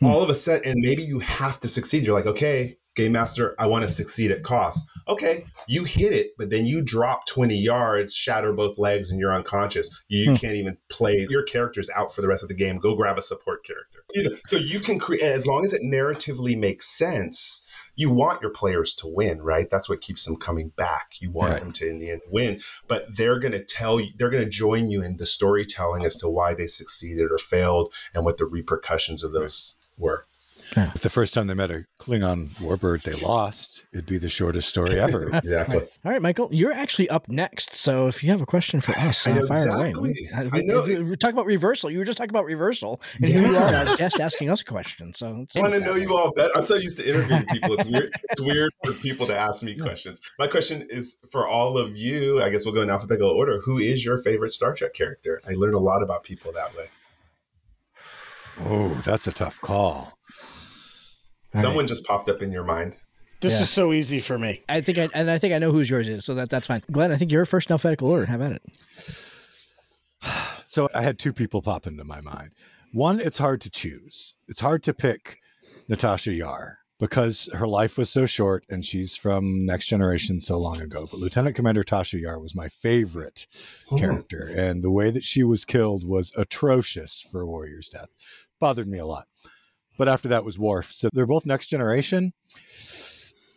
Hmm. All of a sudden, and maybe you have to succeed. You're like, okay, game master, I want to succeed at cost. Okay, you hit it, but then you drop 20 yards, shatter both legs, and you're unconscious. You hmm. can't even play. Your character's out for the rest of the game. Go grab a support character. So you can create, as long as it narratively makes sense, you want your players to win, right? That's what keeps them coming back. You want right. them to in the end win, but they're going to tell you, they're going to join you in the storytelling as to why they succeeded or failed and what the repercussions of those were. Yeah. If the first time they met a Klingon warbird, they lost, it'd be the shortest story ever. exactly. All right, Michael, you're actually up next. So if you have a question for us, uh, fire exactly. away. I know. We, talk about reversal. You were just talking about reversal, and yeah. here you are, our guest, asking us a question. So I want to know you all better. I'm so used to interviewing people. It's weird. It's weird for people to ask me questions. My question is for all of you. I guess we'll go in alphabetical order. Who is your favorite Star Trek character? I learn a lot about people that way. Oh, that's a tough call. Someone right. just popped up in your mind. This yeah. is so easy for me. I think I and I think I know whose yours is, so that that's fine. Glenn, I think you're first in alphabetical order. How about it? So I had two people pop into my mind. One, it's hard to choose. It's hard to pick Natasha Yar because her life was so short and she's from Next Generation so long ago. But Lieutenant Commander Tasha Yar was my favorite oh. character, and the way that she was killed was atrocious for a Warrior's Death. Bothered me a lot. But after that was Worf. So they're both next generation.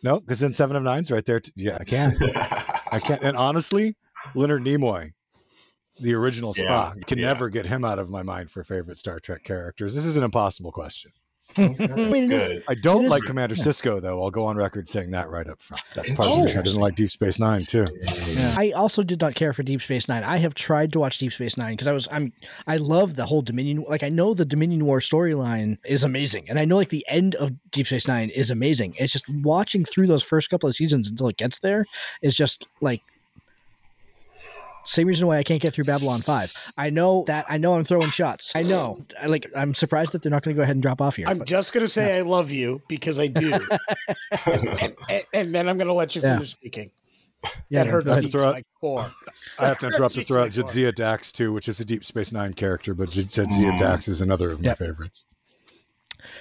No, because then Seven of Nine's right there. T- yeah, I can't. I can't. And honestly, Leonard Nimoy, the original Spock, yeah, can yeah. never get him out of my mind for favorite Star Trek characters. This is an impossible question. That's good. I don't like Commander Sisko, though. I'll go on record saying that right up front. That's part of the reason I didn't like Deep Space Nine too. Yeah. I also did not care for Deep Space Nine. I have tried to watch Deep Space Nine because I was I'm I love the whole Dominion. Like I know the Dominion War storyline is amazing, and I know like the end of Deep Space Nine is amazing. It's just watching through those first couple of seasons until it gets there is just like same reason why I can't get through Babylon 5. I know that I know I'm throwing shots. I know. I, like I'm surprised that they're not going to go ahead and drop off here. I'm but, just going to say yeah. I love you because I do. and, and, and, then I'm going to let you finish yeah. speaking. Yeah, that hurts me to my core. I have to interrupt to throw out Jadzia Dax too, which is a Deep Space Nine character, but Jadzia mm. Dax is another of my yep. favorites.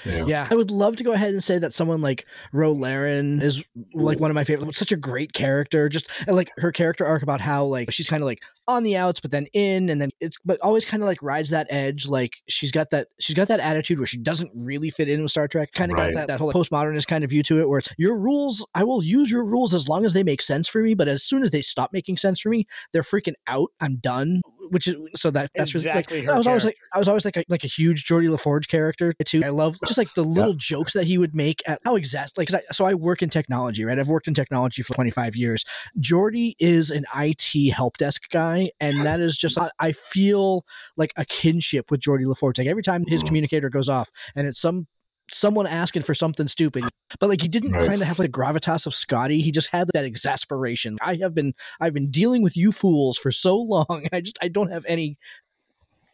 Yeah. yeah. I would love to go ahead and say that someone like Ro Laren is like one of my favorite. Such a great character. Just like her character arc about how like she's kind of like on the outs, but then in, and then it's but always kind of like rides that edge. Like she's got that she's got that attitude where she doesn't really fit in with Star Trek. Kind of right. got that that whole postmodernist kind of view to it, where it's your rules. I will use your rules as long as they make sense for me, but as soon as they stop making sense for me, they're freaking out. I'm done which is so that that's exactly really, like, I was character. always like I was always like a, like a huge Geordi LaForge character too. I love just like the little yeah. jokes that he would make at how exact like I, so I work in technology, right? I've worked in technology for 25 years. Geordi is an IT help desk guy, and that is just I, I feel like a kinship with Geordi LaForge. Like every time his mm. communicator goes off, and it's some someone asking for something stupid. But like he didn't kind of have like the gravitas of Scotty. He just had that exasperation. I have been I've been dealing with you fools for so long. I just I don't have any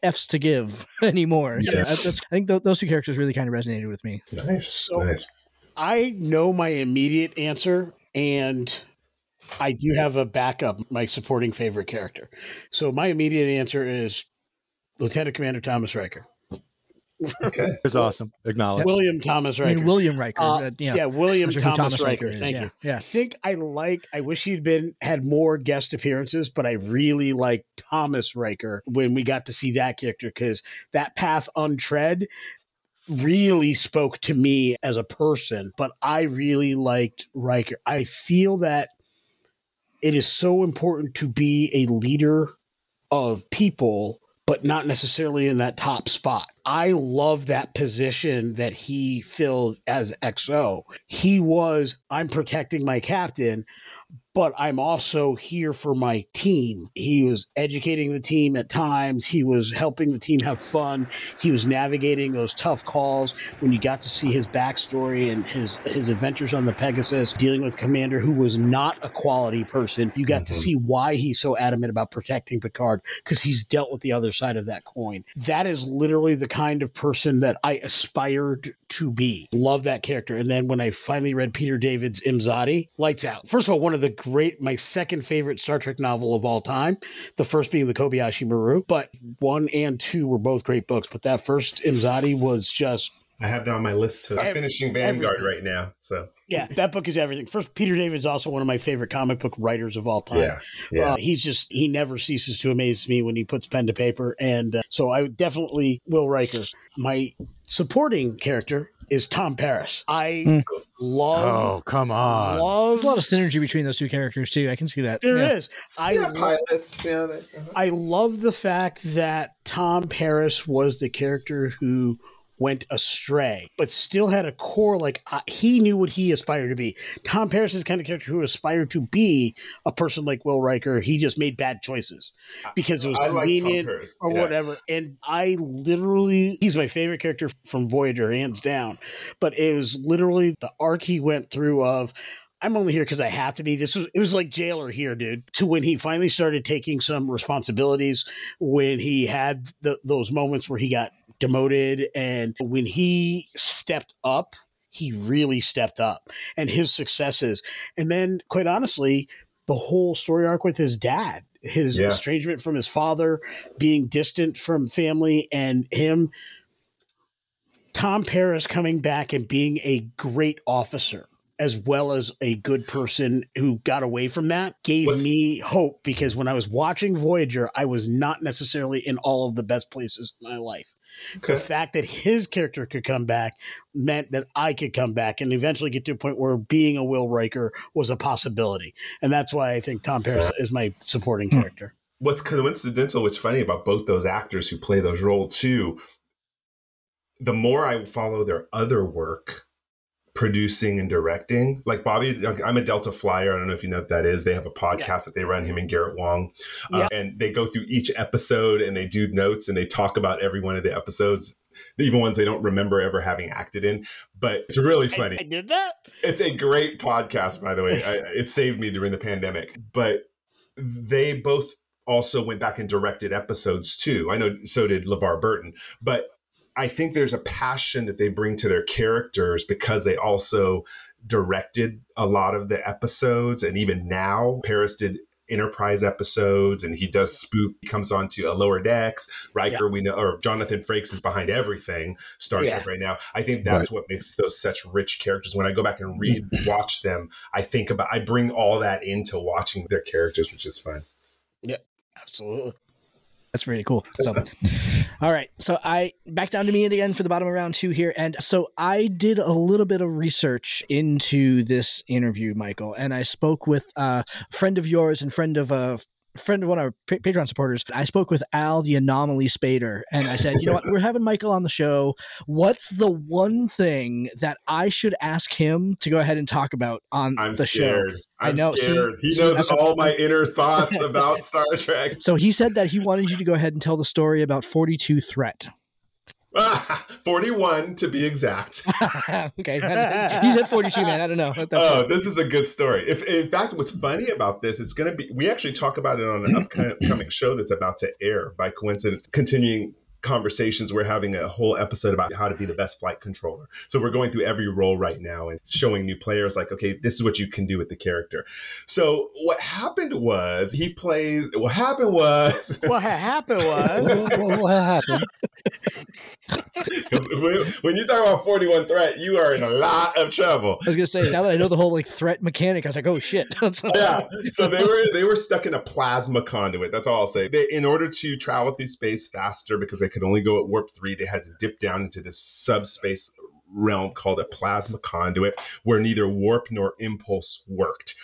F's to give anymore. Yeah. I think th- those two characters really kind of resonated with me. Nice. So nice. I know my immediate answer and I do have a backup, my supporting favorite character. So my immediate answer is Lieutenant Commander Thomas Riker Okay. It's awesome. Acknowledge. William Thomas I Riker. mean, William Riker. Uh, uh, yeah. yeah, William Not sure Thomas, Riker. is. Thank yeah. you. Yeah. I think I like. I wish he'd been had more guest appearances, but I really like Thomas Riker when we got to see that character because that path untread really spoke to me as a person. But I really liked Riker. I feel that it is so important to be a leader of people but not necessarily in that top spot. I love that position that he filled as XO. He was, I'm protecting my captain, but I'm also here for my team. He was educating the team at times. He was helping the team have fun. He was navigating those tough calls when you got to see his backstory and his his adventures on the Pegasus, dealing with Commander who was not a quality person. You got to Mhm. see why he's so adamant about protecting Picard because he's dealt with the other side of that coin. That is literally the kind of person that I aspired to be. Love that character. And then when I finally read Peter David's Imzadi, lights out. First of all, one of the great, my second favorite Star Trek novel of all time. The first being the Kobayashi Maru, but one and two were both great books. But that first Imzadi was just I have that on my list to I'm finishing Vanguard everything. right now. So yeah, that book is everything. First, Peter David is also one of my favorite comic book writers of all time. yeah, yeah. Uh, he's just he never ceases to amaze me when he puts pen to paper, and uh, so I definitely Will Riker. My supporting character is Tom Paris. I Mm. love Oh, come on. There's a lot of synergy between those two characters too. I can see that. There yeah. is. I yeah, lo- pilots. Yeah, they, uh-huh. I love the fact that Tom Paris was the character who went astray, but still had a core. Like uh, he knew what he aspired to be. Tom Paris is kind of character who aspired to be a person like Will Riker. He just made bad choices because it was I convenient Paris. or yeah. whatever. And I literally, he's my favorite character from Voyager, hands down. But it was literally the arc he went through of. I'm only here because I have to be. This was it was like jailer here, dude. To when he finally started taking some responsibilities, when he had the, those moments where he got demoted, and when he stepped up, he really stepped up, and his successes, and then quite honestly, the whole story arc with his dad, his Yeah. estrangement from his father, being distant from family, and him. Tom Paris coming back and being a great officer as well as a good person who got away from that gave What's- me hope because when I was watching Voyager, I was not necessarily in all of the best places in my life. Okay. The fact that his character could come back meant that I could come back and eventually get to a point where being a Will Riker was a possibility. And that's why I think Tom Paris is my supporting Hmm. character. What's coincidental, what's funny about both those actors who play those roles too, the more I follow their other work, producing and directing, like Bobby, I'm a Delta Flyer. I don't know if you know what that is. They have a podcast that they run, him and Garrett Wang, uh, and they go through each episode and they do notes and they talk about every one of the episodes, even ones they don't remember ever having acted in. But it's really funny. I, I did that? It's a great podcast, by the way. I, it saved me during the pandemic. But they both also went back and directed episodes too. I know so did LeVar Burton. But I think there's a passion that they bring to their characters because they also directed a lot of the episodes. And even now, Paris did Enterprise episodes and he does spoof, he comes on to a lower decks riker we know or jonathan frakes is behind everything star Yeah. trek right now. I think that's what makes those such rich characters. When i go back and read watch them i think about i bring all that into watching their characters which is fun. Yeah, Absolutely. That's really cool. So, all right. So I back down to me again for the bottom of round two here, and so I did a little bit of research into this interview, Michael, and I spoke with a friend of yours and friend of a friend of one of our Pa- Patreon supporters. I spoke with Al the Anomaly Spader, and I said, you know what, we're having Michael on the show. What's the one thing that I should ask him to go ahead and talk about on i'm the show? scared I i'm know. See- scared he see, knows that's what- all my inner thoughts about star trek So he said that he wanted you to go ahead and tell the story about 42 Threat. 41 to be exact okay. He's at 42, man. I don't know. Oh, this is a good story. If in fact, what's funny about this, it's going to be. We actually talk about it on an upcoming show that's about to air. By coincidence, continuing conversations. We're having a whole episode about how to be the best flight controller. So we're going through every role right now and showing new players like, okay, this is what you can do with the character. So what happened was he plays. What happened was. what happened was. what, what happened? when, when you talk about 41 threat, you are in a lot of trouble. I was gonna say now that I know the whole like threat mechanic, I was like, oh shit. yeah. So they were they were stuck in a plasma conduit. That's all I'll say. They, in order to travel through space faster, because they could only go at warp three, they had to dip down into this subspace realm called a plasma conduit, where neither warp nor impulse worked.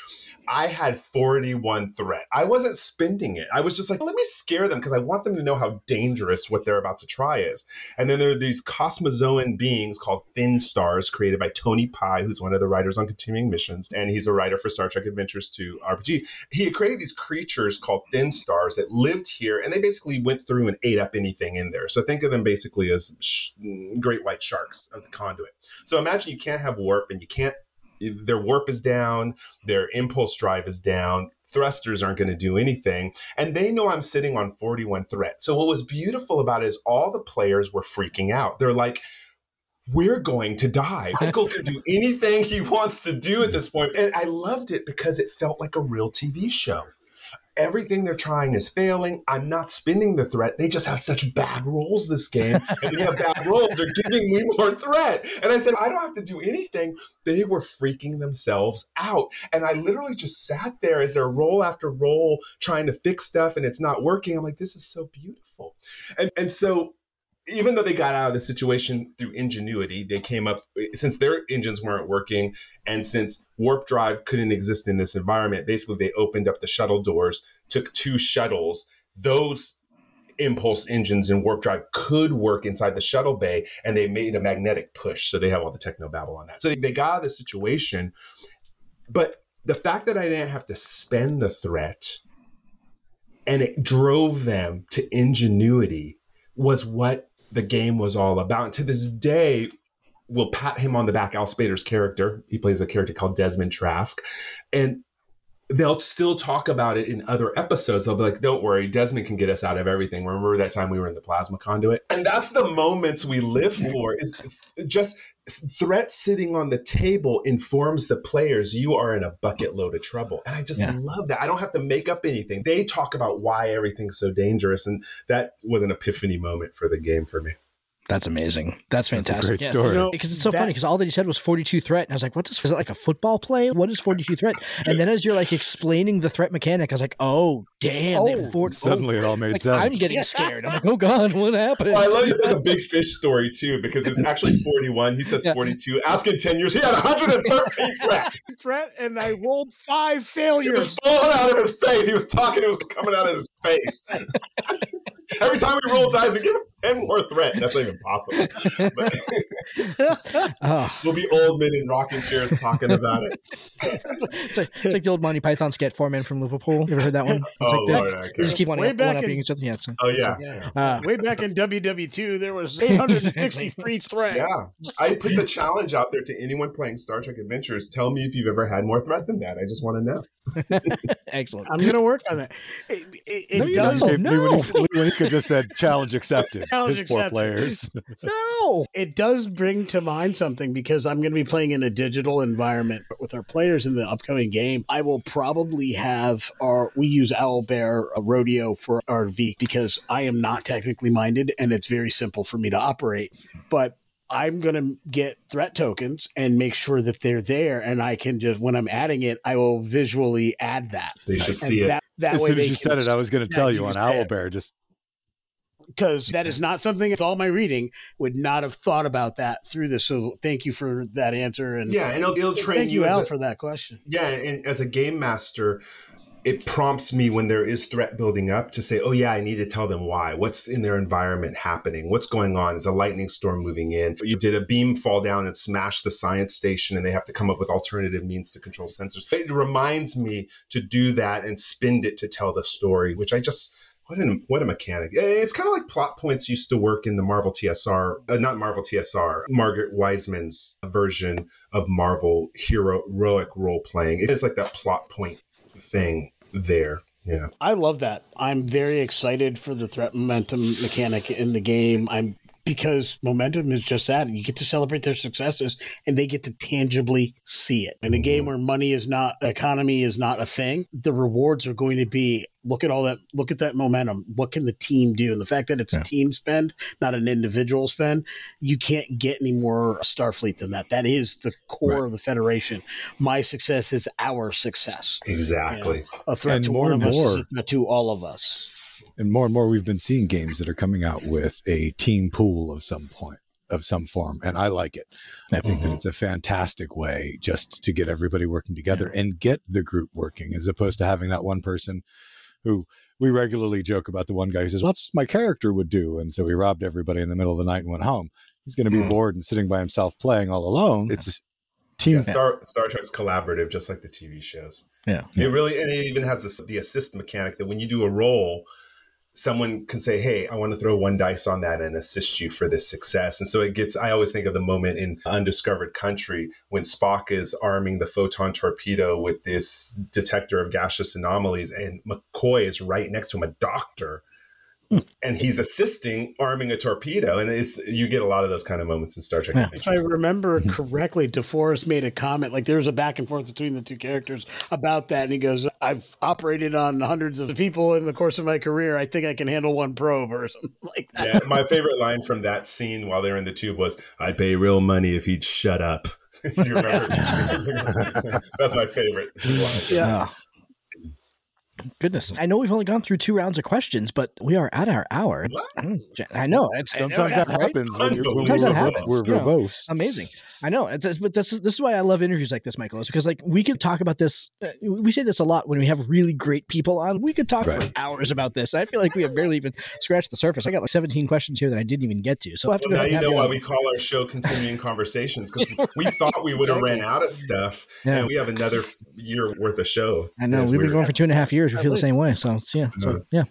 I had 41 threat. I wasn't spending it. I was just like, let me scare them because I want them to know how dangerous what they're about to try is. And then there are these cosmozoan beings called Thin Stars, created by Tony Pi, who's one of the writers on Continuing Missions, and he's a writer for Star Trek Adventures 2 RPG. He had created these creatures called Thin Stars that lived here, and they basically went through and ate up anything in there. So think of them basically as sh- great white sharks of the conduit. So imagine you can't have warp and you can't their warp is down, their impulse drive is down, thrusters aren't going to do anything. And they know I'm sitting on 41 threat. So what was beautiful about it is all the players were freaking out. They're like, we're going to die. Michael can do anything he wants to do at this point. And I loved it because it felt like a real TV show everything they're trying is failing. I'm not spinning the threat. They just have such bad rolls this game. And they have bad rolls, they're giving me more threat. And I said, I don't have to do anything. They were freaking themselves out. And I literally just sat there as they're roll after roll trying to fix stuff and it's not working. I'm like, this is so beautiful. And and so even though they got out of the situation through ingenuity, they came up since their engines weren't working and since warp drive couldn't exist in this environment. Basically, they opened up the shuttle doors, took two shuttles. Those impulse engines and warp drive could work inside the shuttle bay, and they made a magnetic push. So they have all the techno babble on that. So they got out of the situation, but the fact that I didn't have to spend the threat and it drove them to ingenuity was what the game was all about. And to this day, we'll pat him on the back. Al Spader's character, he plays a character called Desmond Trask, and they'll still talk about it in other episodes. They'll be like, "Don't worry, Desmond can get us out of everything." Remember that time we were in the plasma conduit, and that's the moments we live for. Is just threat sitting on the table informs the players you are in a bucket load of trouble, and I just yeah. love that. I don't have to make up anything. They talk about why everything's so dangerous, and that was an epiphany moment for the game for me. That's amazing. That's fantastic. That's great yeah. story. You know, because it's so that, funny because all that he said was 42 threat. And I was like, what is, is it like a football play? What is 42 threat? And then as you're like explaining the threat mechanic, I was like, oh, damn. Oh, four, oh. suddenly oh. it all made like, sense. I'm getting scared. I'm like, oh God, what happened? Well, I love it's like a big fish story too, because it's actually 41. He says yeah. 42. Ask in 10 years, he had 113 threat. threat, and I rolled five failures. It was falling out of his face. He was talking, it was coming out of his face. Every time we roll dice, we give him 10 more threat. That's not even possible. Oh. We'll be old men in rocking chairs talking about it. it's, like, it's like the old Monty Python skit, Four Men from Liverpool. You ever heard that one? It's oh, like Lord, okay. We just keep one, up, one in, each other. Yeah, so, oh, yeah. So, yeah. Uh, Way back in WW2, there was 863 threat. Yeah. I put the challenge out there to anyone playing Star Trek Adventures. Tell me if you've ever had more threat than that. I just want to know. Excellent. I'm going to work on that. It, it, it no, does. No, no. When he, just said challenge accepted. Challenge His accepted. poor players. no. It does bring to mind something because I'm going to be playing in a digital environment but with our players in the upcoming game. I will probably have our, we use Owlbear a rodeo for our V because I am not technically minded and it's very simple for me to operate. But I'm going to get threat tokens and make sure that they're there. And I can just, when I'm adding it, I will visually add that. They should and see that, it. That as soon as you said it, I was going to tell you on Owlbear, just because that is not something with all my reading would not have thought about that through this. So thank you for that answer. And yeah, and it'll, it'll train thank you, Al, a, for that question. Yeah, and as a game master, it prompts me when there is threat building up to say, oh, yeah, I need to tell them why. What's in their environment happening? What's going on? Is a lightning storm moving in? You did a beam fall down and smash the science station, and they have to come up with alternative means to control sensors. It reminds me to do that and spin it to tell the story, which I just. What a, what a mechanic. It's kind of like plot points used to work in the Marvel TSR, uh, not Marvel TSR, Margaret Weisman's version of Marvel hero, heroic role playing. It is like that plot point thing there Yeah. I love that. I'm very excited for the threat momentum mechanic in the game. I'm because momentum is just that. You get to celebrate their successes and they get to tangibly see it. In a game mm-hmm. where money is not economy is not a thing, the rewards are going to be look at all that look at that momentum. What can the team do? And the fact that it's Yeah. a team spend, not an individual spend, you can't get any more Starfleet than that. That is the core Right. of the Federation. My success is our success. Exactly. A threat And to more one of and us is a threat to all of us. and more and more we've been seeing games that are coming out with a team pool of some point of some form and i like it i think that mm-hmm. it's a fantastic way just to get everybody working together and get the group working as opposed to having that one person who we regularly joke about the one guy who says well, that's what my character would do and so he robbed everybody in the middle of the night and went home he's going to be Mm. bored and sitting by himself playing all alone it's a team Yeah, Star Star Trek's collaborative, just like the TV shows. Yeah. It really, and it even has this the assist mechanic that when you do a roll, someone can say, "Hey, I want to throw one dice on that and assist you for this success." And so it gets. I always think of the moment in Undiscovered Country when Spock is arming the photon torpedo with this detector of gaseous anomalies, and McCoy is right next to him, a doctor. And he's assisting arming a torpedo, and it's you get a lot of those kind of moments in Star Trek. Yeah. If I remember correctly, DeForest made a comment like there was a back and forth between the two characters about that, and he goes, "I've operated on hundreds of people in the course of my career. I think I can handle one probe or something like that." Yeah, my favorite line from that scene while they're in the tube was, "I'd pay real money if he'd shut up." you remember? That's my favorite. Line. Yeah. Goodness, I know we've only gone through two rounds of questions, but we are at our hour. What? I know. It's sometimes I know, that right? happens when you're, when Sometimes we're, that happens, we're you know. verbose Amazing. I know. It's, it's- but this this is why I love interviews like this, Michael. Is because like we could talk about this. Uh, we say this a lot when we have really great people on. We could talk for hours about this. I feel like we have barely even scratched the surface. I got like 17 questions here that I didn't even get to. So I will have to Well, go now you know why you we call our show "Continuing Conversations" because we thought we would have ran out of stuff, Yeah. and we have another year worth of shows. I know we've been going for two and a half years. We feel the same way. So it's, yeah. So yeah.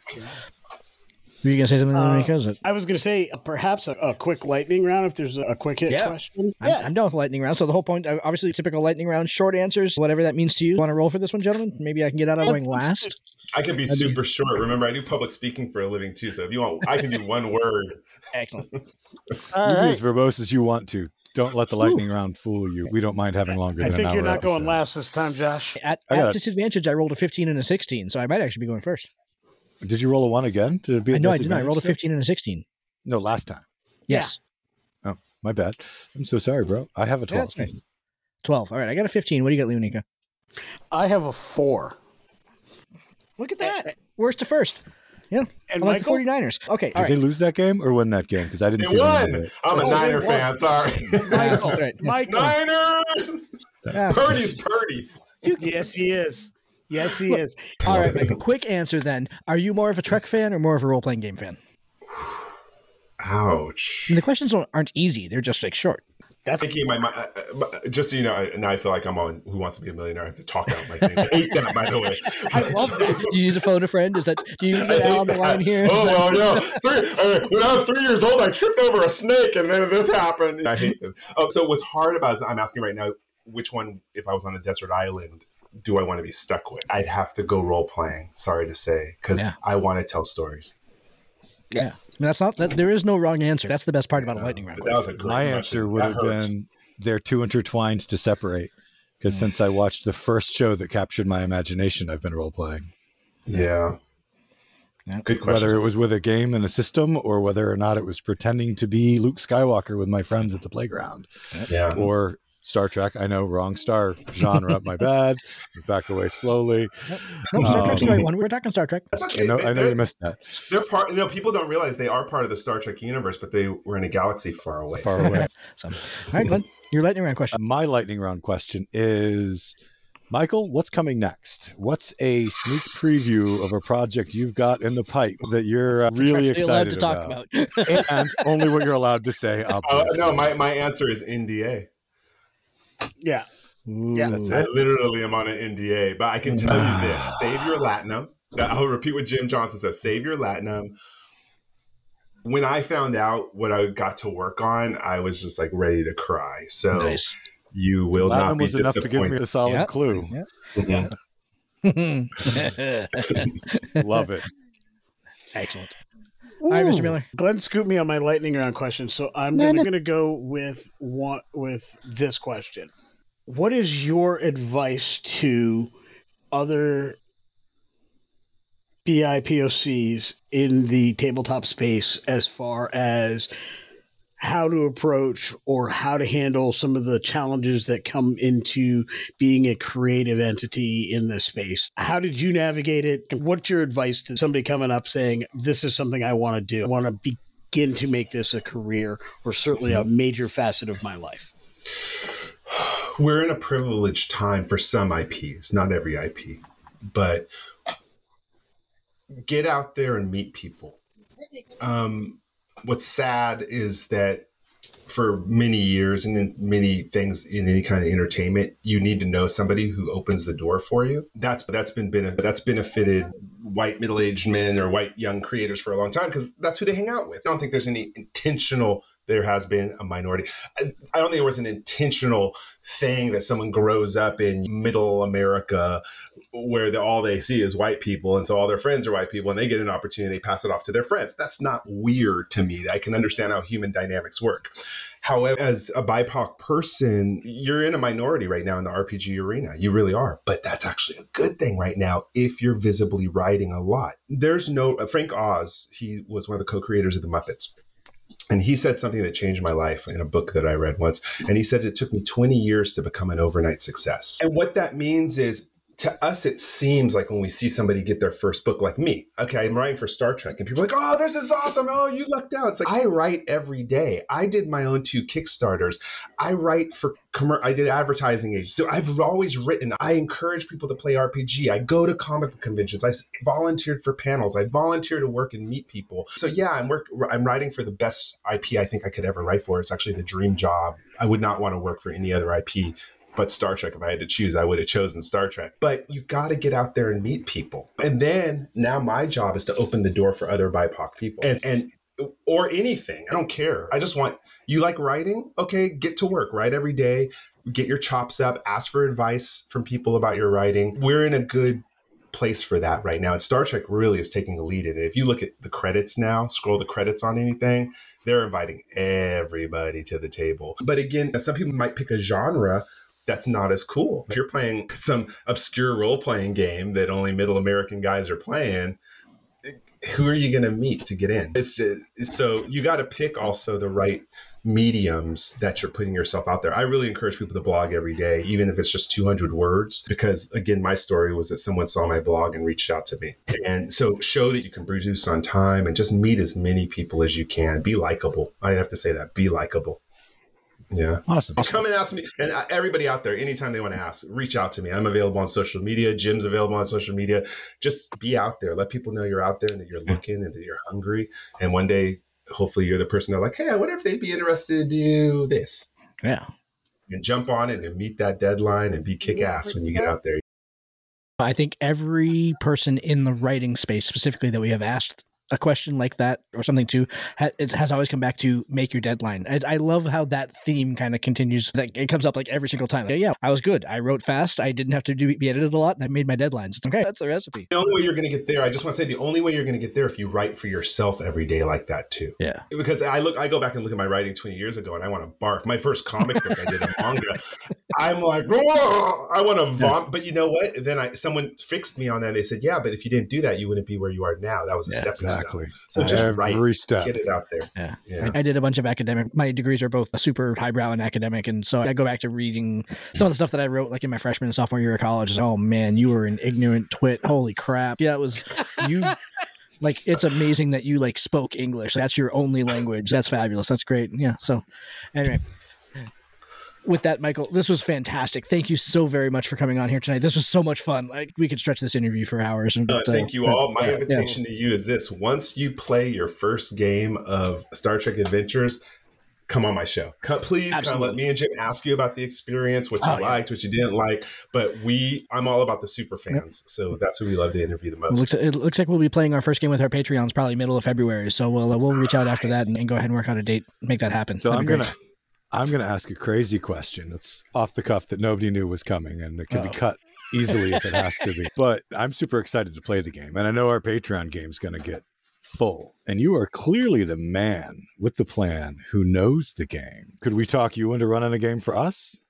Were you gonna say something, Uh, Monica? I was going to say uh, perhaps a, a quick lightning round if there's a, a quick hit Yeah. question. I'm, I'm done with lightning round. So the whole point, uh, obviously, typical lightning round, short answers, whatever that means to you. Want to roll for this one, gentlemen? Maybe I can get out of going last. I can be super short. Remember, I do public speaking for a living too. So if you want, I can do one word. Excellent. All you be right. as verbose as you want to don't let the lightning round fool you we don't mind having longer I than think an you're hour not going last this time, Josh. At, I at disadvantage, I rolled a 15 and a 16, so I might actually be going first. Did you roll a one again? Did it be? I a know I did not. I rolled a 15 and a 16. No, last time. Yes. Oh, my bad. I'm so sorry, bro. I have a twelve. that's fine. 12. All right. I got a 15. What do you got, Leonika? I have a four. Look at that. Worst to first. Yeah. And I like the Michael? 49ers. Okay. Did All they lose that game or win that game? Because I didn't They see won. it. I'm a Oh, they Niner won. fan. Sorry, Michael, All right. Michael. Niners. Yeah. Purdy's Purdy. Yes, he is. Yes, he is. All right. Michael, quick answer then. Are you more of a Trek fan or more of a role playing game fan? Ouch. I mean, the questions aren't easy. They're just like short. That's thinking in my mind, uh, uh, just so you know, now I feel like I'm on Who Wants to Be a Millionaire. I have to talk out my thing. I hate that, by the way. I love that. Do you need to phone a friend? Is that, do you need to I get on the line here? Oh well, no. Three, uh, when I was three years old, I tripped over a snake, and then this happened. I hate them. Oh, so what's hard about it is I'm asking right now, which one, if I was on a desert island, do I want to be stuck with? I'd have to go role playing. Sorry to say, because Yeah. I want to tell stories. Yeah. I mean, that's not, that, there is no wrong answer. That's the best part about a lightning round. That was a great My question. answer would That have hurts. been they're too intertwined to separate. Because mm. since I watched the first show that captured my imagination, I've been role playing. Yeah. Yeah. Good question. Whether it was with a game and a system or whether or not it was pretending to be Luke Skywalker with my friends at the playground yeah. or Star Trek. I know, wrong star genre. my bad. Back away slowly. No, Star Trek's the Um, right one. We're talking Star Trek. That's I know, They- I know they're- you missed that. They're part. No, people don't realize they are part of the Star Trek universe, but they were in a galaxy far away. Far So- away. So, all right, Glenn, your lightning round question. My lightning round question is Michael, what's coming next? What's a sneak preview of a project you've got in the pipe that you're uh, really excited to talk about? about. and only what you're allowed to say. Uh, no, my, my answer is NDA. Yeah. Yeah. That's I it. literally am on an NDA, but I can tell you this: save your latinum. I'll repeat what Jim Johnson says: save your latinum. When I found out what I got to work on, I was just like ready to cry. So nice. you will not be was enough to give me disappointed. a solid Yeah. clue. Yeah. Mhm. Love it. Excellent. All right, Mr. Miller. Glenn scooped me on my lightning round question, so I'm No, no. going to go with one with this question. What is your advice to other BIPOCs in the tabletop space as far as how to approach or how to handle some of the challenges that come into being a creative entity in this space. How did you navigate it? What's your advice to somebody coming up saying, This is something I want to do? I want to begin to make this a career or certainly a major facet of my life. We're in a privileged time for some IPs, not every IP, but get out there and meet people. Um, what's sad is that for many years and many things in any kind of entertainment, you need to know somebody who opens the door for you. That's that's been that's benefited white middle aged men or white young creators for a long time because that's who they hang out with. I don't think there's any intentional. There has been a minority. I, I don't think it was an intentional thing that someone grows up in middle America where the, all they see is white people and so all their friends are white people and they get an opportunity they pass it off to their friends. That's not weird to me. I can understand how human dynamics work. However as a bipoc person you're in a minority right now in the rpg arena. You really are. But that's actually a good thing right now if you're visibly writing a lot. There's no uh, frank oz he was one of the co-creators of the muppets and he said something that changed my life in a book that I read once. And he said it took me 20 years to become an overnight success. And what that means is to us, it seems like when we see somebody get their first book, like me, okay, I'm writing for Star Trek, and people are like, oh, this is awesome. Oh, you lucked out. It's like, I write every day. I did my own two Kickstarters. I write for, commer- I did advertising agents. So I've always written. I encourage people to play RPG. I go to comic conventions. I volunteered for panels. I volunteer to work and meet people. So yeah, I'm work, I'm writing for the best IP I think I could ever write for. It's actually the dream job. I would not want to work for any other IP but Star Trek, if I had to choose, I would have chosen Star Trek. But you got to get out there and meet people. And then now my job is to open the door for other BIPOC people and, and or anything. I don't care. I just want you like writing? Okay, get to work. Write every day. Get your chops up. Ask for advice from people about your writing. We're in a good place for that right now. And Star Trek really is taking the lead in it. If you look at the credits now, scroll the credits on anything, they're inviting everybody to the table. But again, some people might pick a genre that's not as cool. If you're playing some obscure role playing game that only middle American guys are playing, who are you going to meet to get in? It's just, so you got to pick also the right mediums that you're putting yourself out there. I really encourage people to blog every day, even if it's just 200 words, because again, my story was that someone saw my blog and reached out to me. And so show that you can produce on time and just meet as many people as you can. Be likable. I have to say that. Be likable. Yeah. Awesome. Come and ask me. And uh, everybody out there, anytime they want to ask, reach out to me. I'm available on social media. Jim's available on social media. Just be out there. Let people know you're out there and that you're looking and that you're hungry. And one day, hopefully, you're the person they're like, hey, I wonder if they'd be interested to do this. Yeah. And jump on it and meet that deadline and be kick ass when you get out there. I think every person in the writing space, specifically that we have asked a question like that or something to, ha- it has always come back to make your deadline. I, I love how that theme kind of continues. Like it comes up like every single time. Yeah, yeah, I was good. I wrote fast. I didn't have to do, be edited a lot, and I made my deadlines. It's okay. That's the recipe. The only way you're going to get there, I just want to say, the only way you're going to get there if you write for yourself every day like that too. Yeah. Because I look, I go back and look at my writing 20 years ago, and I want to barf. My first comic book I did a manga. I'm like, "Whoa!" I want to vomit. But you know what? Then I someone fixed me on that. They said, yeah, but if you didn't do that, you wouldn't be where you are now. That was a Yeah, stepping Exactly. Stone. So just Every write, step. get it out there. Yeah. Yeah. I did a bunch of academic. My degrees are both super highbrow and academic, and so I go back to reading some of the stuff that I wrote, like in my freshman and sophomore year of college. Like, oh man, you were an ignorant twit. Holy crap! Yeah, it was you. Like it's amazing that you like spoke English. That's your only language. That's fabulous. That's great. Yeah. So, anyway, with that, Michael, this was fantastic. Thank you so very much for coming on here tonight. This was so much fun. Like we could stretch this interview for hours. And, Uh, but, uh, thank you all. My yeah, invitation to you is this: once you play your first game of Star Trek Adventures, come on my show. Come, please come. Let me and Jim ask you about the experience, what you Oh, yeah. liked, what you didn't like. But we, I'm all about the super fans, so that's who we love to interview the It most. looks, it looks like we'll be playing our first game with our Patreons probably middle of February. So we'll uh, we'll reach out after that and, and go ahead and work out a date, make that happen. So That'd I'm be great. Gonna I'm gonna ask a crazy question that's off the cuff that nobody knew was coming and it can be oh. cut easily if it has to be. But I'm super excited to play the game. And I know our Patreon game's going to get full. And you are clearly the man with the plan who knows the game. Could we talk you into running a game for us?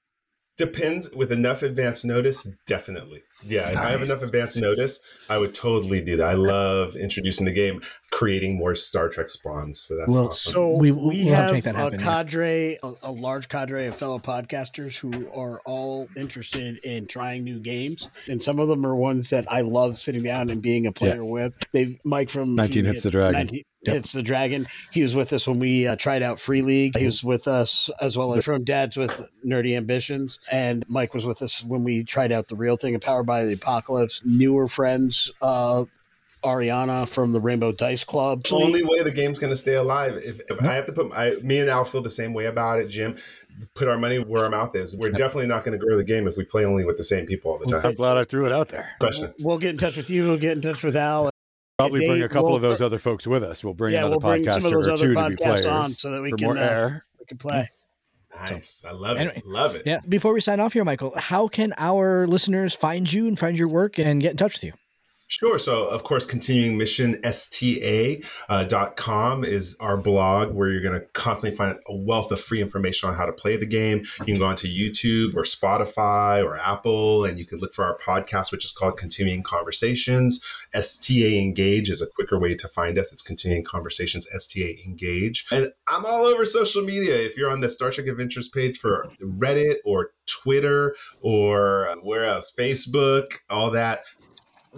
Depends with enough advance notice, definitely. Yeah, if I have enough advance notice, I would totally do that. I love introducing the game, creating more Star Trek spawns. So that's Well, awesome. So We- we, we'll have have that a happen, yeah. cadre, a, a large cadre of fellow podcasters who are all interested in trying new games, and some of them are ones that I love sitting down and being a player with. They've Mike from 19 he Hits the Dragon. 19 Yep. Hits the Dragon. He was with us when we uh, tried out Free League. He was with us as well as from Dads with Nerdy Ambitions, and Mike was with us when we tried out the real thing and Powered by the Apocalypse. Newer friends. Uh, Ariana from the Rainbow Dice Club. the only way the game's going to stay alive if, if I have to put I, me and Al feel the same way about it, Jim. Put our money where our mouth is. We're definitely not going to grow the game if we play only with the same people all the time. I'm glad I threw it out there. Question. We'll get in touch with you. We'll get in touch with Al. Probably bring a couple will- of those other folks with us. We'll bring Yeah, another we'll bring some of those or other two to be podcasts players on so that we can, more uh, air. We can play. Nice. I love it. Love it. Yeah. Before we sign off here, Michael, how can our listeners find you and find your work and get in touch with you? Sure. So, of course, continuing mission sta uh, is our blog where you're going to constantly find a wealth of free information on how to play the game. You can go onto YouTube or Spotify or Apple, and you can look for our podcast, which is called Continuing Conversations. STA Engage is a quicker way to find us. It's Continuing Conversations STA Engage, and I'm all over social media. If you're on the Star Trek Adventures page for Reddit or Twitter or uh, where else, Facebook, all that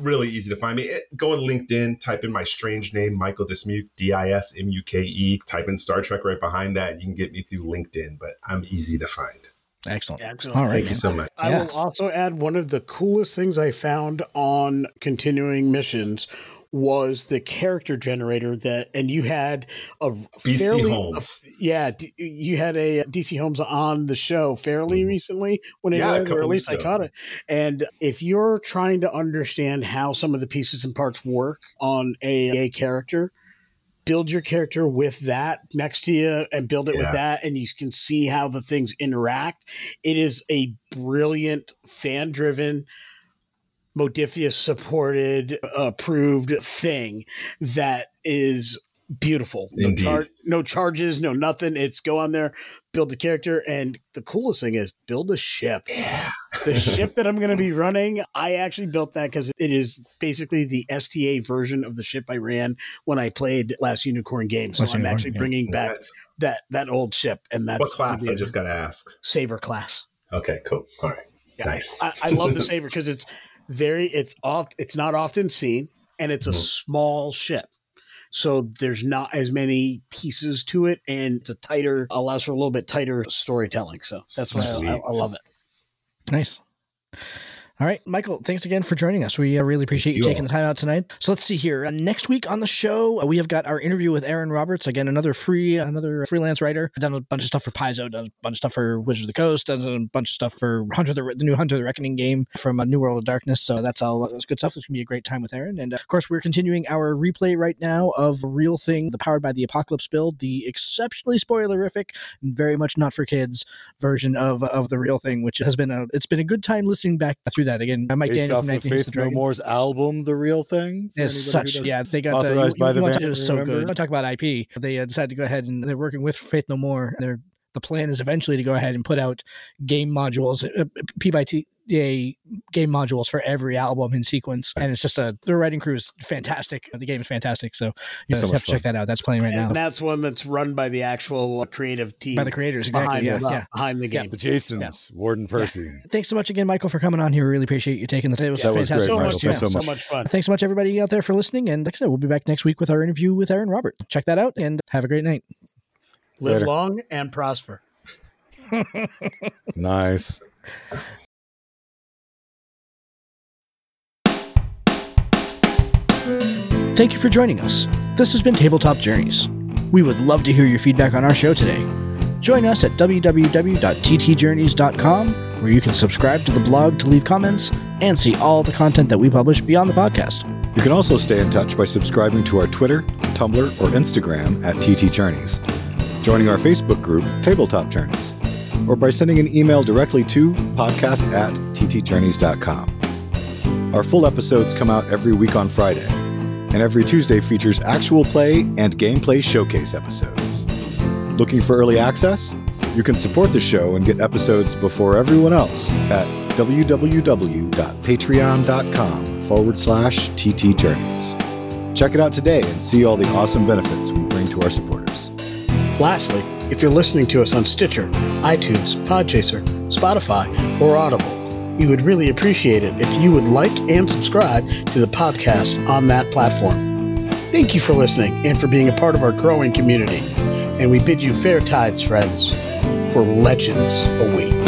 really easy to find me. It, go on LinkedIn, type in my strange name, Michael Dismuke, D I S M U K E. Type in Star Trek right behind that. and You can get me through LinkedIn, but I'm easy to find. Excellent. Excellent. All right. Thank you so much. I Yeah. will also add one of the coolest things I found on continuing missions was the character generator that, and you had a BC fairly, Holmes. yeah, D- you had a DC Holmes on the show fairly Mhm. recently when it Yeah, a aired, or at least I caught it. And if you're trying to understand how some of the pieces and parts work on a, a character, build your character with that next to you and build it Yeah. with that and you can see how the things interact it is a brilliant fan driven Modiphius supported approved thing that is beautiful no, char- no charges no nothing it's go on there build the character and the coolest thing is build a ship Yeah. the ship that i'm going to be running i actually built that because it is basically the sta version of the ship i ran when i played last unicorn game so Last i'm Unicorn, actually yeah. bringing back Nice. that that old ship and that's What class? I just got to ask. saber class Okay, cool. All right. Yeah. Nice. I, I love the saber because it's very it's off it's not often seen and it's a Mhm. small ship so there's not as many pieces to it and it's a tighter allows for a little bit tighter storytelling so that's why I, I, I love it Nice. All right, Michael, thanks again for joining us. We uh, really appreciate you, you taking all. the time out tonight. So let's see here. Uh, next week on the show, uh, we have got our interview with Aaron Roberts. Again, another free, another freelance writer. Done a bunch of stuff for Paizo, done a bunch of stuff for Wizards of the Coast, done a bunch of stuff for Hunter the, the new Hunter the Reckoning game from a New World of Darkness. So that's all that's good stuff. It's gonna be a great time with Aaron. And uh, of course, we're continuing our replay right now of Real Thing, the Powered by the Apocalypse build, the exceptionally spoilerific, and very much not for kids version of of the Real Thing, which has been a it's been a good time listening back through that again. Mike Based Daniel off from of 19 Hits Faith the No More's album, The Real Thing. for It's such yeah. They got uh, authorized you, by you the want band, to- It was so remember? good. Want to talk about IP? They uh, decided to go ahead and they're working with Faith No More. And they're the plan is eventually to go ahead and put out game modules, uh, P by T. Yeah, game modules for every album in sequence, and it's just a the writing crew is fantastic. The game is fantastic, so you So have to check that out. That's playing right now and that's one that's run by the actual uh, creative team by the creators. Exactly. behind, Yes. the, Yeah. behind the Yeah. game The Jasons, Warden Percy. Thanks so much again, Michael, for coming on here. We really appreciate you taking the time. It was That was fantastic. great, so much, Thanks fun. so so much. much fun Thanks so much, everybody out there, for listening. And like I said, we'll be back next week with our interview with Aaron Robert. Check that out and have a great night. live Later. long and prosper Nice. Thank you for joining us. This has been Tabletop Journeys. We would love to hear your feedback on our show today. Join us at www.ttjourneys.com, where you can subscribe to the blog to leave comments and see all the content that we publish beyond the podcast. You can also stay in touch by subscribing to our Twitter, Tumblr, or Instagram at TT Journeys, joining our Facebook group, Tabletop Journeys, or by sending an email directly to podcast at ttjourneys.com. Our full episodes come out every week on Friday, and every Tuesday features actual play and gameplay showcase episodes. Looking for early access? You can support the show and get episodes before everyone else at www.patreon.com forward slash ttjourneys. Check it out today and see all the awesome benefits we bring to our supporters. Lastly, if you're listening to us on Stitcher, iTunes, Podchaser, Spotify, or Audible, we would really appreciate it if you would like and subscribe to the podcast on that platform. Thank you for listening and for being a part of our growing community. And we bid you fair tides, friends, for legends await.